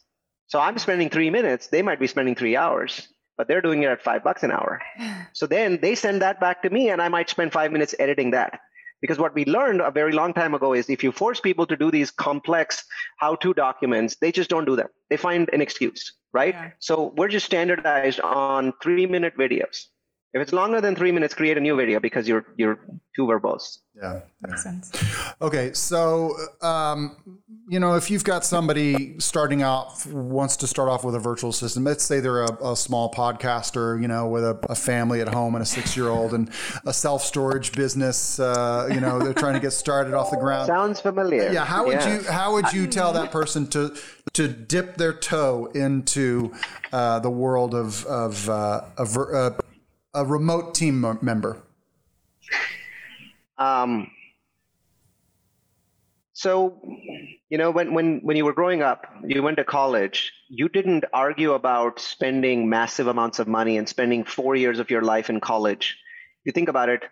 So I'm spending three minutes, they might be spending three hours, but they're doing it at five bucks an hour. [SIGHS] So then they send that back to me, and I might spend five minutes editing that. Because what we learned a very long time ago is if you force people to do these complex how to documents, they just don't do them. They find an excuse, right? Yeah. So we're just standardized on three minute videos. If it's longer than three minutes, create a new video because you're you're too verbose. Yeah, makes sense. Okay, so um, you know, if you've got somebody starting out wants to start off with a virtual assistant, let's say they're a, a small podcaster, you know, with a, a family at home and a six-year-old and a self-storage business, uh, you know, they're trying to get started off the ground. Sounds familiar. Yeah. How would yeah. you How would you tell that person to to dip their toe into uh, the world of of uh, of uh, a remote team member? Um, so, you know, when, when, when you were growing up, you went to college, you didn't argue about spending massive amounts of money and spending four years of your life in college. You think about it,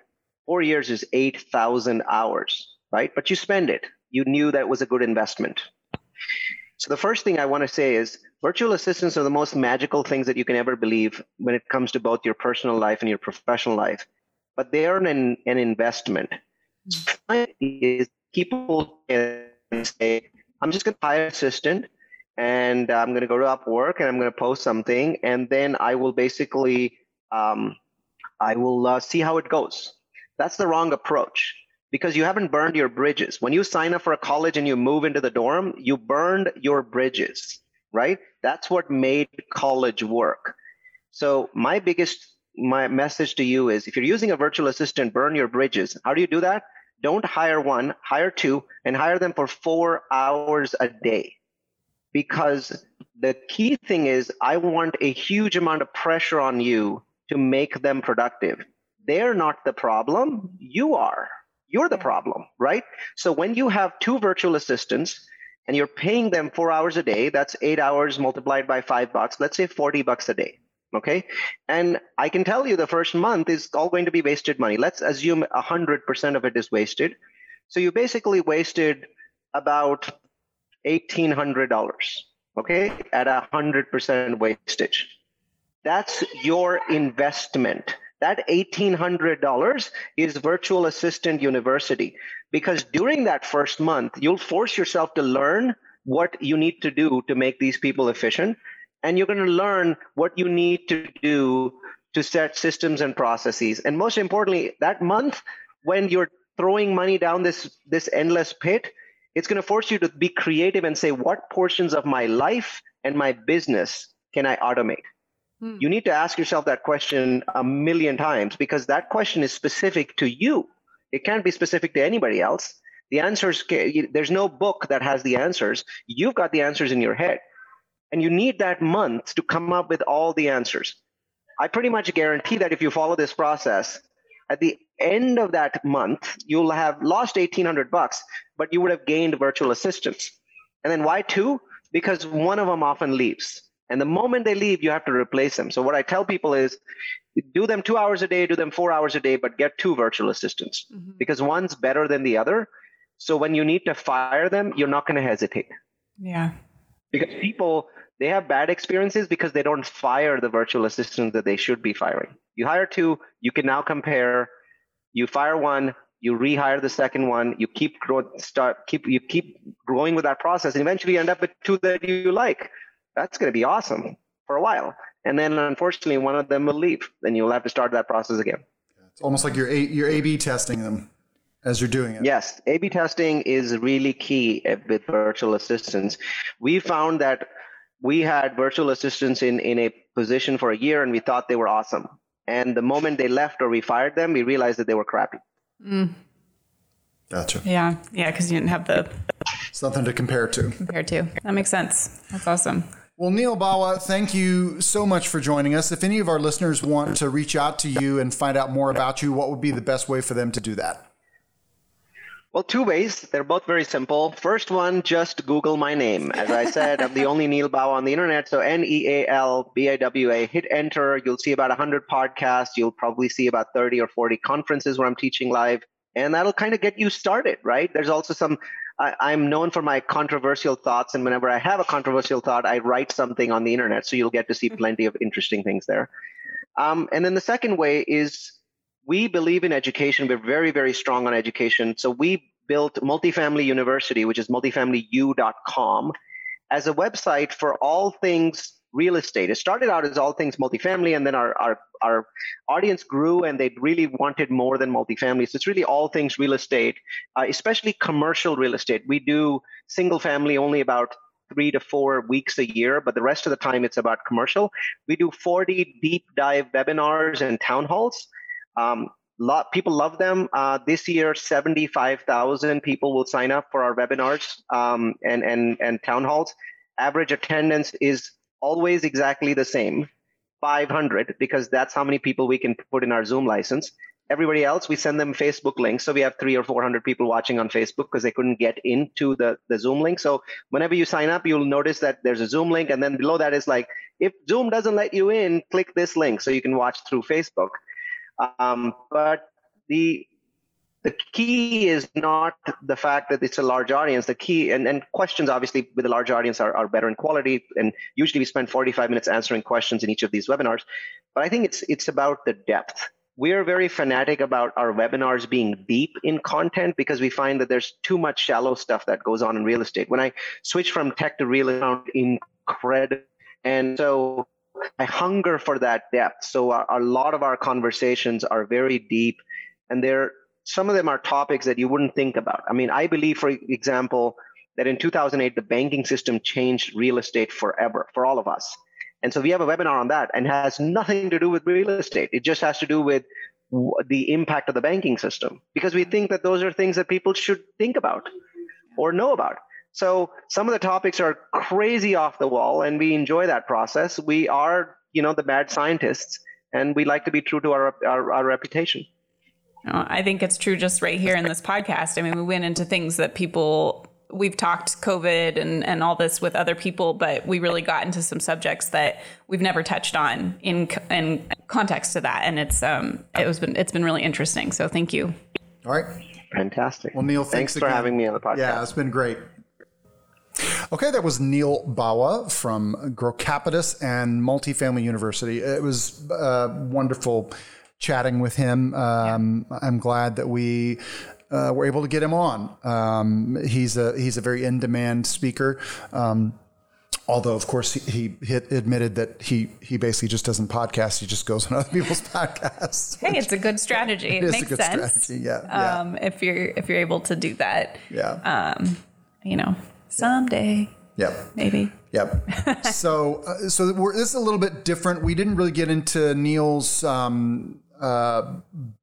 four years is 8,000 hours, right? But you spend it. You knew that was a good investment. So the first thing I want to say is virtual assistants are the most magical things that you can ever believe when it comes to both your personal life and your professional life. But they are an, an investment. Is people say, I'm just going to hire an assistant and I'm going to go to Upwork and I'm going to post something and then I will basically um, I will uh, see how it goes. That's the wrong approach because you haven't burned your bridges. When you sign up for a college and you move into the dorm, you burned your bridges, right? That's what made college work. So my biggest my message to you is if you're using a virtual assistant, burn your bridges. How do you do that? Don't hire one, hire two, and hire them for four hours a day. Because the key thing is, I want a huge amount of pressure on you to make them productive. They're not the problem, you are. You're the problem, right? So when you have two virtual assistants and you're paying them four hours a day, that's eight hours multiplied by five bucks, let's say 40 bucks a day. Okay. And I can tell you the first month is all going to be wasted money. Let's assume 100% of it is wasted. So you basically wasted about $1,800, okay, at 100% wastage. That's your investment that $1,800 is Virtual Assistant University. Because during that first month, you'll force yourself to learn what you need to do to make these people efficient. And you're going to learn what you need to do to set systems and processes. And most importantly, that month, when you're throwing money down this, this endless pit, it's going to force you to be creative and say, what portions of my life and my business can I automate? Hmm. You need to ask yourself that question a million times because that question is specific to you. It can't be specific to anybody else. The answers, there's no book that has the answers. You've got the answers in your head. And you need that month to come up with all the answers. I pretty much guarantee that if you follow this process, at the end of that month, you'll have lost 1800 bucks, but you would have gained virtual assistants. And then why two? Because one of them often leaves. And the moment they leave, you have to replace them. So what I tell people is do them two hours a day, do them four hours a day, but get two virtual assistants mm-hmm. because one's better than the other. So when you need to fire them, you're not going to hesitate. Yeah. Because people, they have bad experiences because they don't fire the virtual assistants that they should be firing. You hire two, you can now compare. You fire one, you rehire the second one, you keep grow, start keep you keep growing with that process, and eventually you end up with two that you like that's going to be awesome for a while. And then unfortunately, one of them will leave. and you'll have to start that process again. It's almost like you're a, you're A/B testing them as you're doing it. Yes, A/B testing is really key with virtual assistants. We found that we had virtual assistants in in a position for a year, and we thought they were awesome. And the moment they left or we fired them, we realized that they were crappy. Mm. Gotcha. Yeah, yeah, because you didn't have the something to compare to. Compare to. That makes sense. That's awesome. Well, Neal Bawa, thank you so much for joining us. If any of our listeners want to reach out to you and find out more about you, what would be the best way for them to do that? Well, two ways. They're both very simple. First one, just Google my name. As I said, I'm the only Neal Bawa on the internet. So N E A L B A W A. Hit enter. You'll see about 100 podcasts. You'll probably see about 30 or 40 conferences where I'm teaching live. And that'll kind of get you started, right? There's also some I, am known for my controversial thoughts, and whenever I have a controversial thought, I write something on the internet, so you'll get to see mm-hmm. plenty of interesting things there. Um, and then the second way is we believe in education. We're very, very strong on education. So we built Multifamily University, which is multifamilyu.com, as a website for all things real estate. It started out as all things multifamily, and then our, our, our audience grew and they really wanted more than multifamily. So it's really all things real estate, uh, especially commercial real estate. We do single family only about three to four weeks a year, but the rest of the time it's about commercial. We do 40 deep dive webinars and town halls. Um, lot people love them. Uh, this year, 75,000 people will sign up for our webinars um, and and and town halls. Average attendance is always exactly the same 500 because that's how many people we can put in our zoom license. Everybody else we send them facebook links so we have three or 400 people watching on facebook because they couldn't get into the, the zoom link. So whenever you sign up you'll notice that there's a zoom link and then below that is like if zoom doesn't let you in click this link so you can watch through facebook. Um, but the the key is not the fact that it's a large audience. The key and, and questions obviously with a large audience are, are better in quality. And usually we spend 45 minutes answering questions in each of these webinars. But I think it's it's about the depth. We are very fanatic about our webinars being deep in content because we find that there's too much shallow stuff that goes on in real estate. When I switch from tech to real estate, incredible. And so I hunger for that depth. So a, a lot of our conversations are very deep and they're some of them are topics that you wouldn't think about. I mean, I believe, for example, that in 2008, the banking system changed real estate forever for all of us. And so we have a webinar on that and has nothing to do with real estate. It just has to do with the impact of the banking system because we think that those are things that people should think about or know about. So some of the topics are crazy off the wall and we enjoy that process. We are, you know, the bad scientists and we like to be true to our, our, our reputation. I think it's true just right here in this podcast. I mean, we went into things that people we've talked COVID and, and all this with other people, but we really got into some subjects that we've never touched on in in context to that, and it's um it was been it's been really interesting. So thank you. All right, fantastic. Well, Neil, thanks, thanks for having me on the podcast. Yeah, it's been great. Okay, that was Neal Bawa from Grocapitus and Multifamily University. It was uh, wonderful chatting with him. Um, yeah. I'm glad that we uh, were able to get him on. Um, he's a he's a very in demand speaker. Um, although, of course, he, he admitted that he he basically just doesn't podcast. He just goes on [LAUGHS] other people's podcasts. Hey, it's a good strategy. [LAUGHS] It, it makes sense. Yeah, yeah. Um, if you're if you're able to do that. Yeah. Um, you know, someday. Yep. Maybe. Yep. [LAUGHS] so, uh, so we're, this is a little bit different. We didn't really get into Neal's um, uh,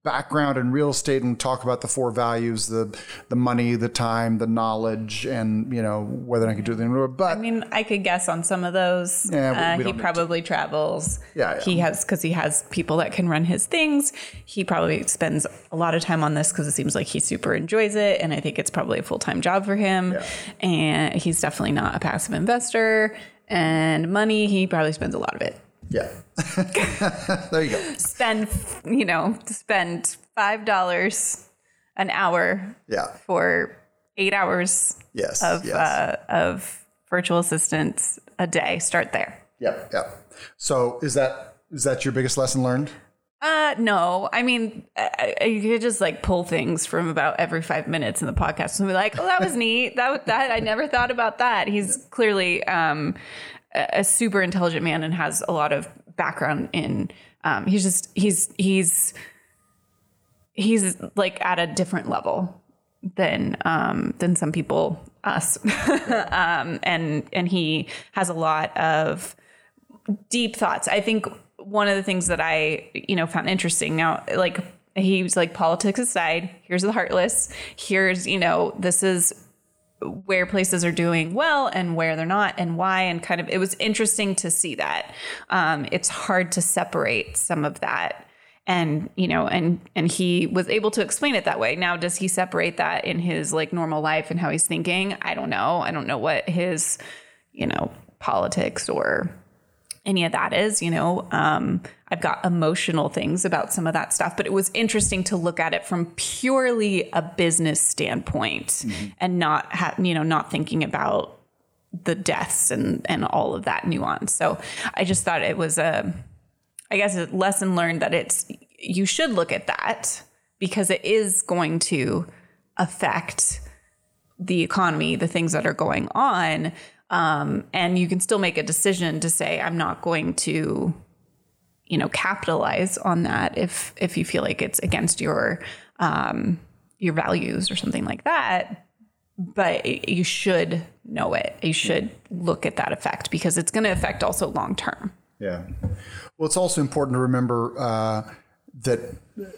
background in real estate and talk about the four values: the the money, the time, the knowledge, and you know whether I could do anything. But I mean, I could guess on some of those. Yeah, we- we uh, he probably travels. Yeah, yeah. He has because he has people that can run his things. He probably spends a lot of time on this because it seems like he super enjoys it, and I think it's probably a full time job for him. Yeah. And he's definitely not a passive investor. And money, he probably spends a lot of it. Yeah, [LAUGHS] there you go. Spend, you know, spend five dollars an hour Yeah. for eight hours Yes. of yes. uh, of virtual assistants a day. Start there. Yep. Yep. So is that is that your biggest lesson learned? Uh, no. I mean, I, I, you could just like pull things from about every five minutes in the podcast and be like, "Oh, that was [LAUGHS] neat. That that I never thought about that." He's clearly um, a, super intelligent man and has a lot of background in. Um, he's just he's he's he's like at a different level than um, than some people us, [LAUGHS] um, and and he has a lot of deep thoughts. I think one of the things that I, you know, found interesting now, like he was like politics aside, here's the heartless. Here's, you know, this is where places are doing well and where they're not and why and kind of it was interesting to see that. Um, it's hard to separate some of that and you know and and he was able to explain it that way. Now does he separate that in his like normal life and how he's thinking? I don't know. I don't know what his you know politics or any of that is you know um, i've got emotional things about some of that stuff but it was interesting to look at it from purely a business standpoint and not ha- you know not thinking about the deaths and and all of that nuance so i just thought it was a i guess a lesson learned that it's you should look at that because it is going to affect the economy, the things that are going on. Um, and you can still make a decision to say, I'm not going to, you know, capitalize on that if if you feel like it's against your um, your values or something like that. But you should know it. You should look at that effect because it's going to affect also long term. Yeah. Well, it's also important to remember uh, that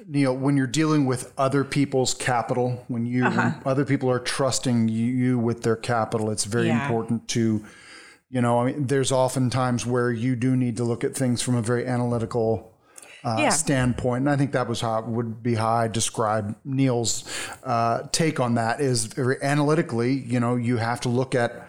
Neal, when you're dealing with other people's capital, when you when other people are trusting you with their capital, it's very Yeah. important to, you know, I mean, there's often times where you do need to look at things from a very analytical uh, Yeah. standpoint, and I think that was how would be how I describe Neal's uh, take on that. Is very analytically, you know, you have to look at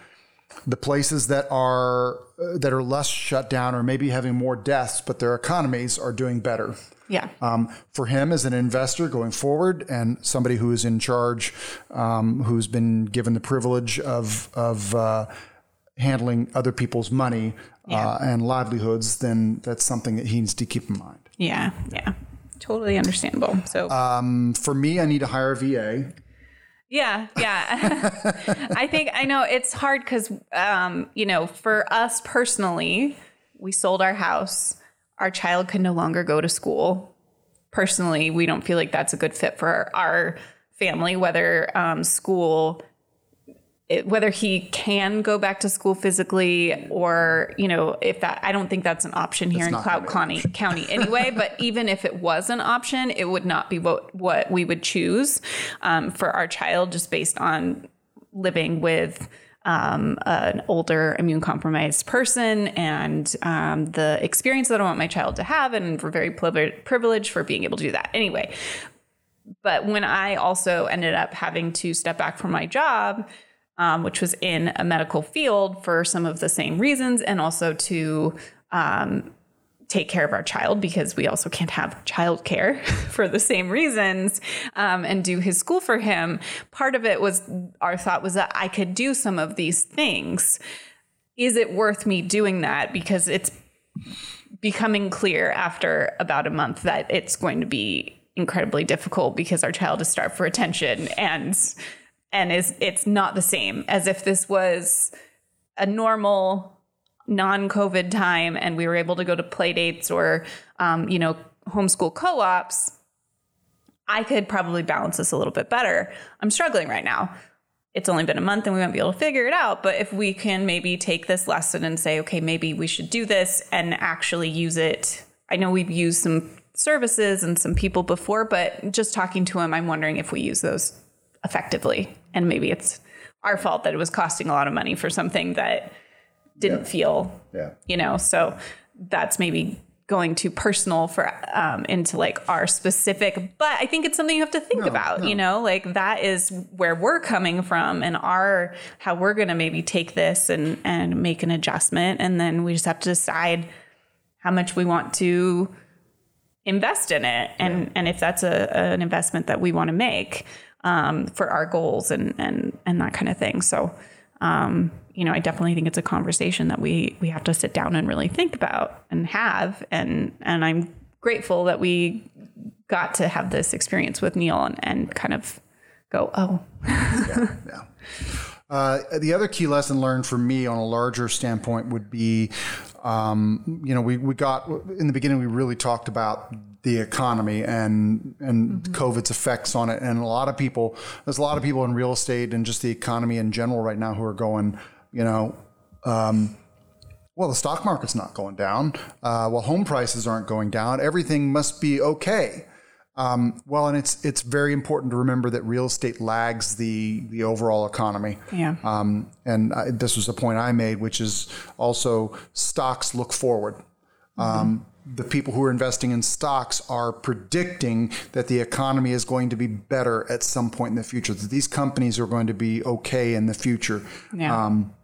the places that are uh, that are less shut down or maybe having more deaths, but their economies are doing better. Yeah. Um, for him as an investor going forward and somebody who is in charge, um, who's been given the privilege of of uh, handling other people's money uh, and livelihoods, then that's something that he needs to keep in mind. Yeah. Yeah. Totally understandable. So For me, I need to hire a VA. Yeah, yeah. [LAUGHS] I think I know it's hard because, um, you know, for us personally, we sold our house. Our child can no longer go to school. Personally, we don't feel like that's a good fit for our, our family, whether um, school, it, whether he can go back to school physically or, you know, if that, I don't think that's an option here in not Cloud County, County anyway. but [LAUGHS] even if it was an option, it would not be what, what we would choose um, for our child just based on living with um, an older immune compromised person and um, the experience that I want my child to have. And we're very privileged for being able to do that. Anyway, but when I also ended up having to step back from my job, um, which was in a medical field for some of the same reasons, and also to um, take care of our child because we also can't have childcare [LAUGHS] for the same reasons um, and do his school for him. Part of it was our thought was that I could do some of these things. Is it worth me doing that? Because it's becoming clear after about a month that it's going to be incredibly difficult because our child is starved for attention and and is it's not the same as if this was a normal non-covid time and we were able to go to play dates or um, you know homeschool co-ops i could probably balance this a little bit better i'm struggling right now it's only been a month and we won't be able to figure it out. But if we can maybe take this lesson and say, okay, maybe we should do this and actually use it. I know we've used some services and some people before, but just talking to them, I'm wondering if we use those effectively. And maybe it's our fault that it was costing a lot of money for something that didn't Yeah. feel, Yeah. you know, so that's maybe going too personal for um, into like our specific but i think it's something you have to think about you know? Like that is where we're coming from and our how we're going to maybe take this and and make an adjustment. And then we just have to decide how much we want to invest in it and and if that's a, an investment that we want to make um, for our goals and and and that kind of thing. So um, you know i definitely think it's a conversation that we we have to sit down and really think about and have. And and i'm grateful that we got to have this experience with neal and, and kind of go oh. Yeah. Uh, the other key lesson learned for me on a larger standpoint would be, um, you know, we, we got in the beginning, we really talked about the economy and and COVID's effects on it, and a lot of people, there's a lot of people in real estate and just the economy in general right now who are going, you know, um, well, the stock market's not going down. Uh, well, home prices aren't going down. Everything must be okay. Um, well, and it's it's very important to remember that real estate lags the the overall economy. Yeah. Um, and I, this was a point I made, which is also stocks look forward. Um, the people who are investing in stocks are predicting that the economy is going to be better at some point in the future. That these companies are going to be okay in the future. yeah Um,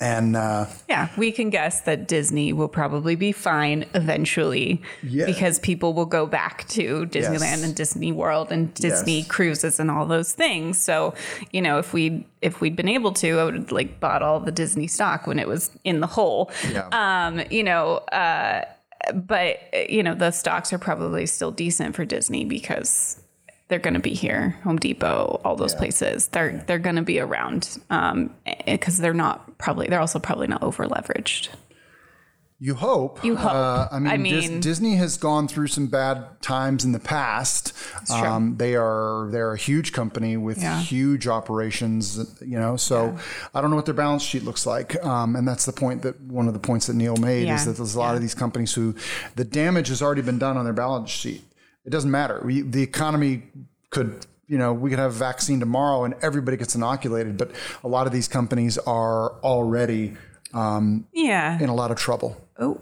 and uh, Yeah, we can guess that Disney will probably be fine eventually Yeah. because people will go back to Disneyland Yes. and Disney World and Disney Yes. cruises and all those things. So, you know, if we if we'd been able to, I would have like bought all the Disney stock when it was in the hole. Yeah. Um, you know, uh, but you know, the stocks are probably still decent for Disney because they're going to be here, Home Depot, all those places. They're they're going to be around because they're not probably they're also probably not over leveraged. You hope. You hope. Uh, I mean, I Dis- Disney has gone through some bad times in the past. Um, they are they're a huge company with Yeah. huge operations. You know, so I don't know what their balance sheet looks like. Um, and that's the point that one of the points that Neal made Yeah. is that there's a lot Yeah. of these companies who the damage has already been done on their balance sheet. It doesn't matter. We, the economy could. You know, we could have a vaccine tomorrow and everybody gets inoculated, but a lot of these companies are already um, Yeah. in a lot of trouble. Oh,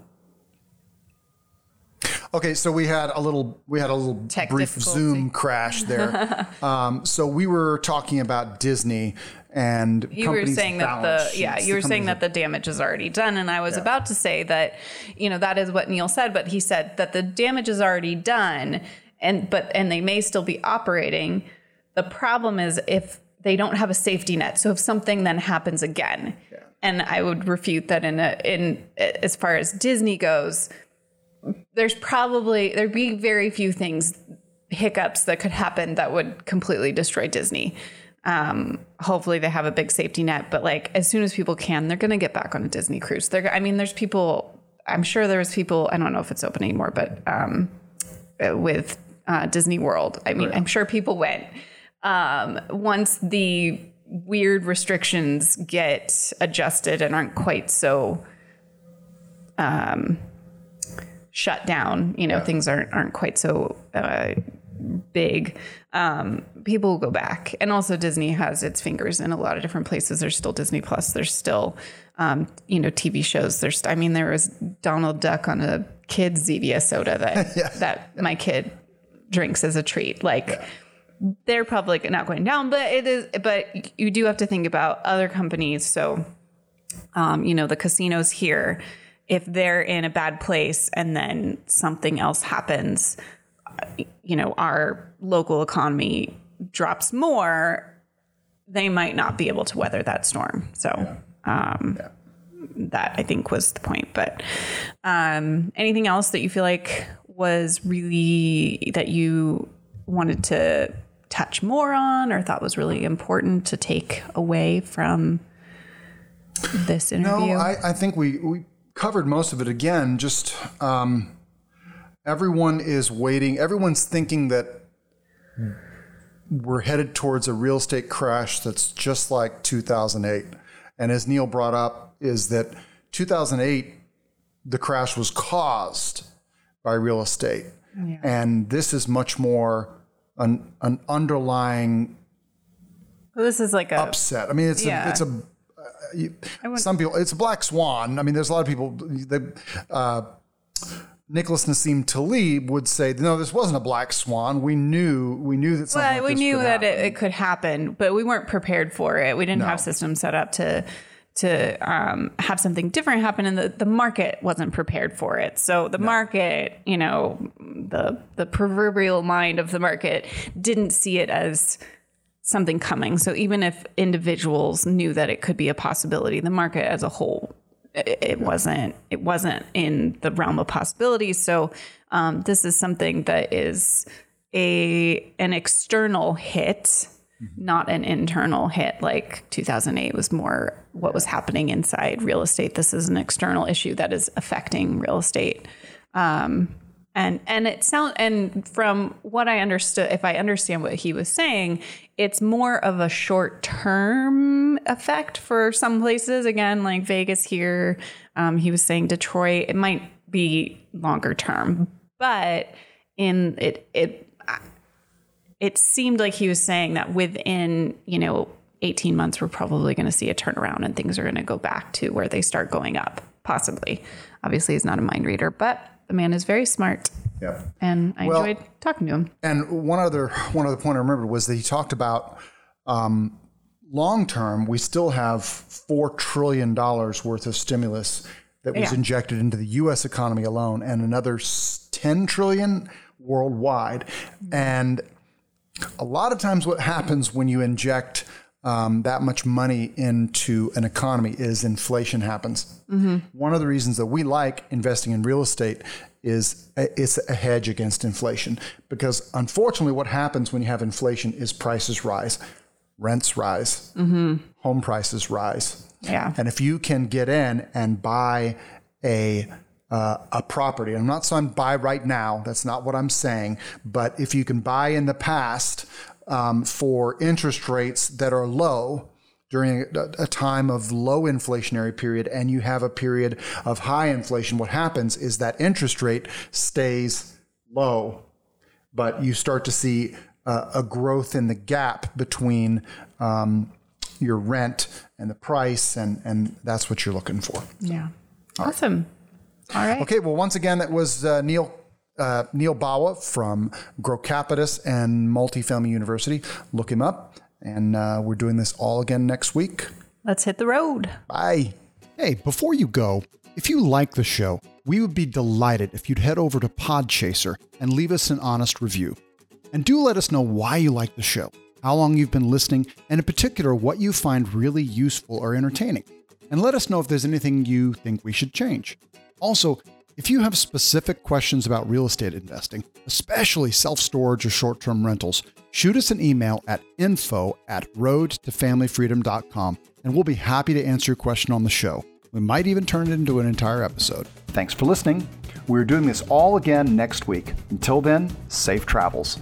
Okay, so we had a little we had a little Tech brief difficulty. Zoom crash there. [LAUGHS] um, so we were talking about Disney and you were saying that the yeah you were saying that the damage is already done and i was about to say that you know that is what neal said but he said that the damage is already done and but and they may still be operating. The problem is if they don't have a safety net so if something then happens again. And i would refute that in a in as far as disney goes there's probably there'd be very few things hiccups that could happen that would completely destroy Disney. Um, hopefully they have a big safety net, but like as soon as people can, they're going to get back on a Disney cruise. They're, I mean, there's people. I'm sure there was people. I don't know if it's open anymore, but um, with uh, Disney World, I mean, I'm sure people went. Um, once the weird restrictions get adjusted and aren't quite so shut down. You know, things aren't aren't quite so uh, big. Um, people will go back, and also Disney has its fingers in a lot of different places. There's still Disney Plus. There's still um, you know TV shows. There's I mean there was Donald Duck on a kid's Zevia soda that [LAUGHS] that my kid drinks as a treat. Like. They're probably not going down, but it is. But you do have to think about other companies. So, um, you know, the casinos here, if they're in a bad place and then something else happens, you know, our local economy drops more, they might not be able to weather that storm. So, um, that I think was the point. But um, anything else that you feel like was really that you wanted to touch more on or thought was really important to take away from this interview? No, I, I think we, we covered most of it again. Just um, everyone is waiting. Everyone's thinking that we're headed towards a real estate crash that's just like 2008. And as Neal brought up, is that 2008, the crash was caused by real estate. Yeah. And this is much more an, an underlying well, this is like a upset. I mean, it's yeah. a, it's a you, some people it's a black swan. I mean, there's a lot of people. They, uh, Nicholas Nassim Taleb would say, "No, this wasn't a black swan. We knew, we knew that something. Well, like we knew that it, it, could happen, but we weren't prepared for it. We didn't no. have systems set up to to um, have something different happen, and the, the market wasn't prepared for it. So the no. market, you know, the the proverbial mind of the market didn't see it as something coming. So even if individuals knew that it could be a possibility, the market as a whole it, wasn't it wasn't in the realm of possibilities. So um, this is something that is a an external hit, not an internal hit. Like 2008 was more what was happening inside real estate. This is an external issue that is affecting real estate. Um, and and it sound and from what I understood, if I understand what he was saying, it's more of a short term effect for some places. Again, like Vegas here, um, he was saying Detroit. It might be longer term, but in it it it seemed like he was saying that within you know 18 months we're probably going to see a turnaround and things are going to go back to where they start going up possibly obviously he's not a mind reader but the man is very smart. Yeah. And I well, enjoyed talking to him. And one other one other point I remembered was that he talked about um, long term, we still have four trillion dollars worth of stimulus that was yeah. injected into the U.S. economy alone, and another ten trillion worldwide. And a lot of times, what happens when you inject um, that much money into an economy is inflation happens. Mm-hmm. One of the reasons that we like investing in real estate is it's a hedge against inflation because unfortunately what happens when you have inflation is prices rise rents rise mm-hmm. home prices rise yeah and if you can get in and buy a uh, a property i'm not saying buy right now that's not what i'm saying but if you can buy in the past um, for interest rates that are low during a, time of low inflationary period and you have a period of high inflation, what happens is that interest rate stays low, but you start to see uh, a growth in the gap between um, your rent and the price, and, and that's what you're looking for. Yeah. All awesome. Right. All right. Okay. Well, once again, that was uh, Neal uh, Neal Bawa from Grocapitus and Multifamily University. Look him up. And uh, we're doing this all again next week. Let's hit the road. Bye. Hey, before you go, if you like the show, we would be delighted if you'd head over to Podchaser and leave us an honest review. And do let us know why you like the show, how long you've been listening, and in particular, what you find really useful or entertaining. And let us know if there's anything you think we should change. Also, if you have specific questions about real estate investing, especially self storage or short term rentals, shoot us an email at info at roadtofamilyfreedom.com and we'll be happy to answer your question on the show. We might even turn it into an entire episode. Thanks for listening. We're doing this all again next week. Until then, safe travels.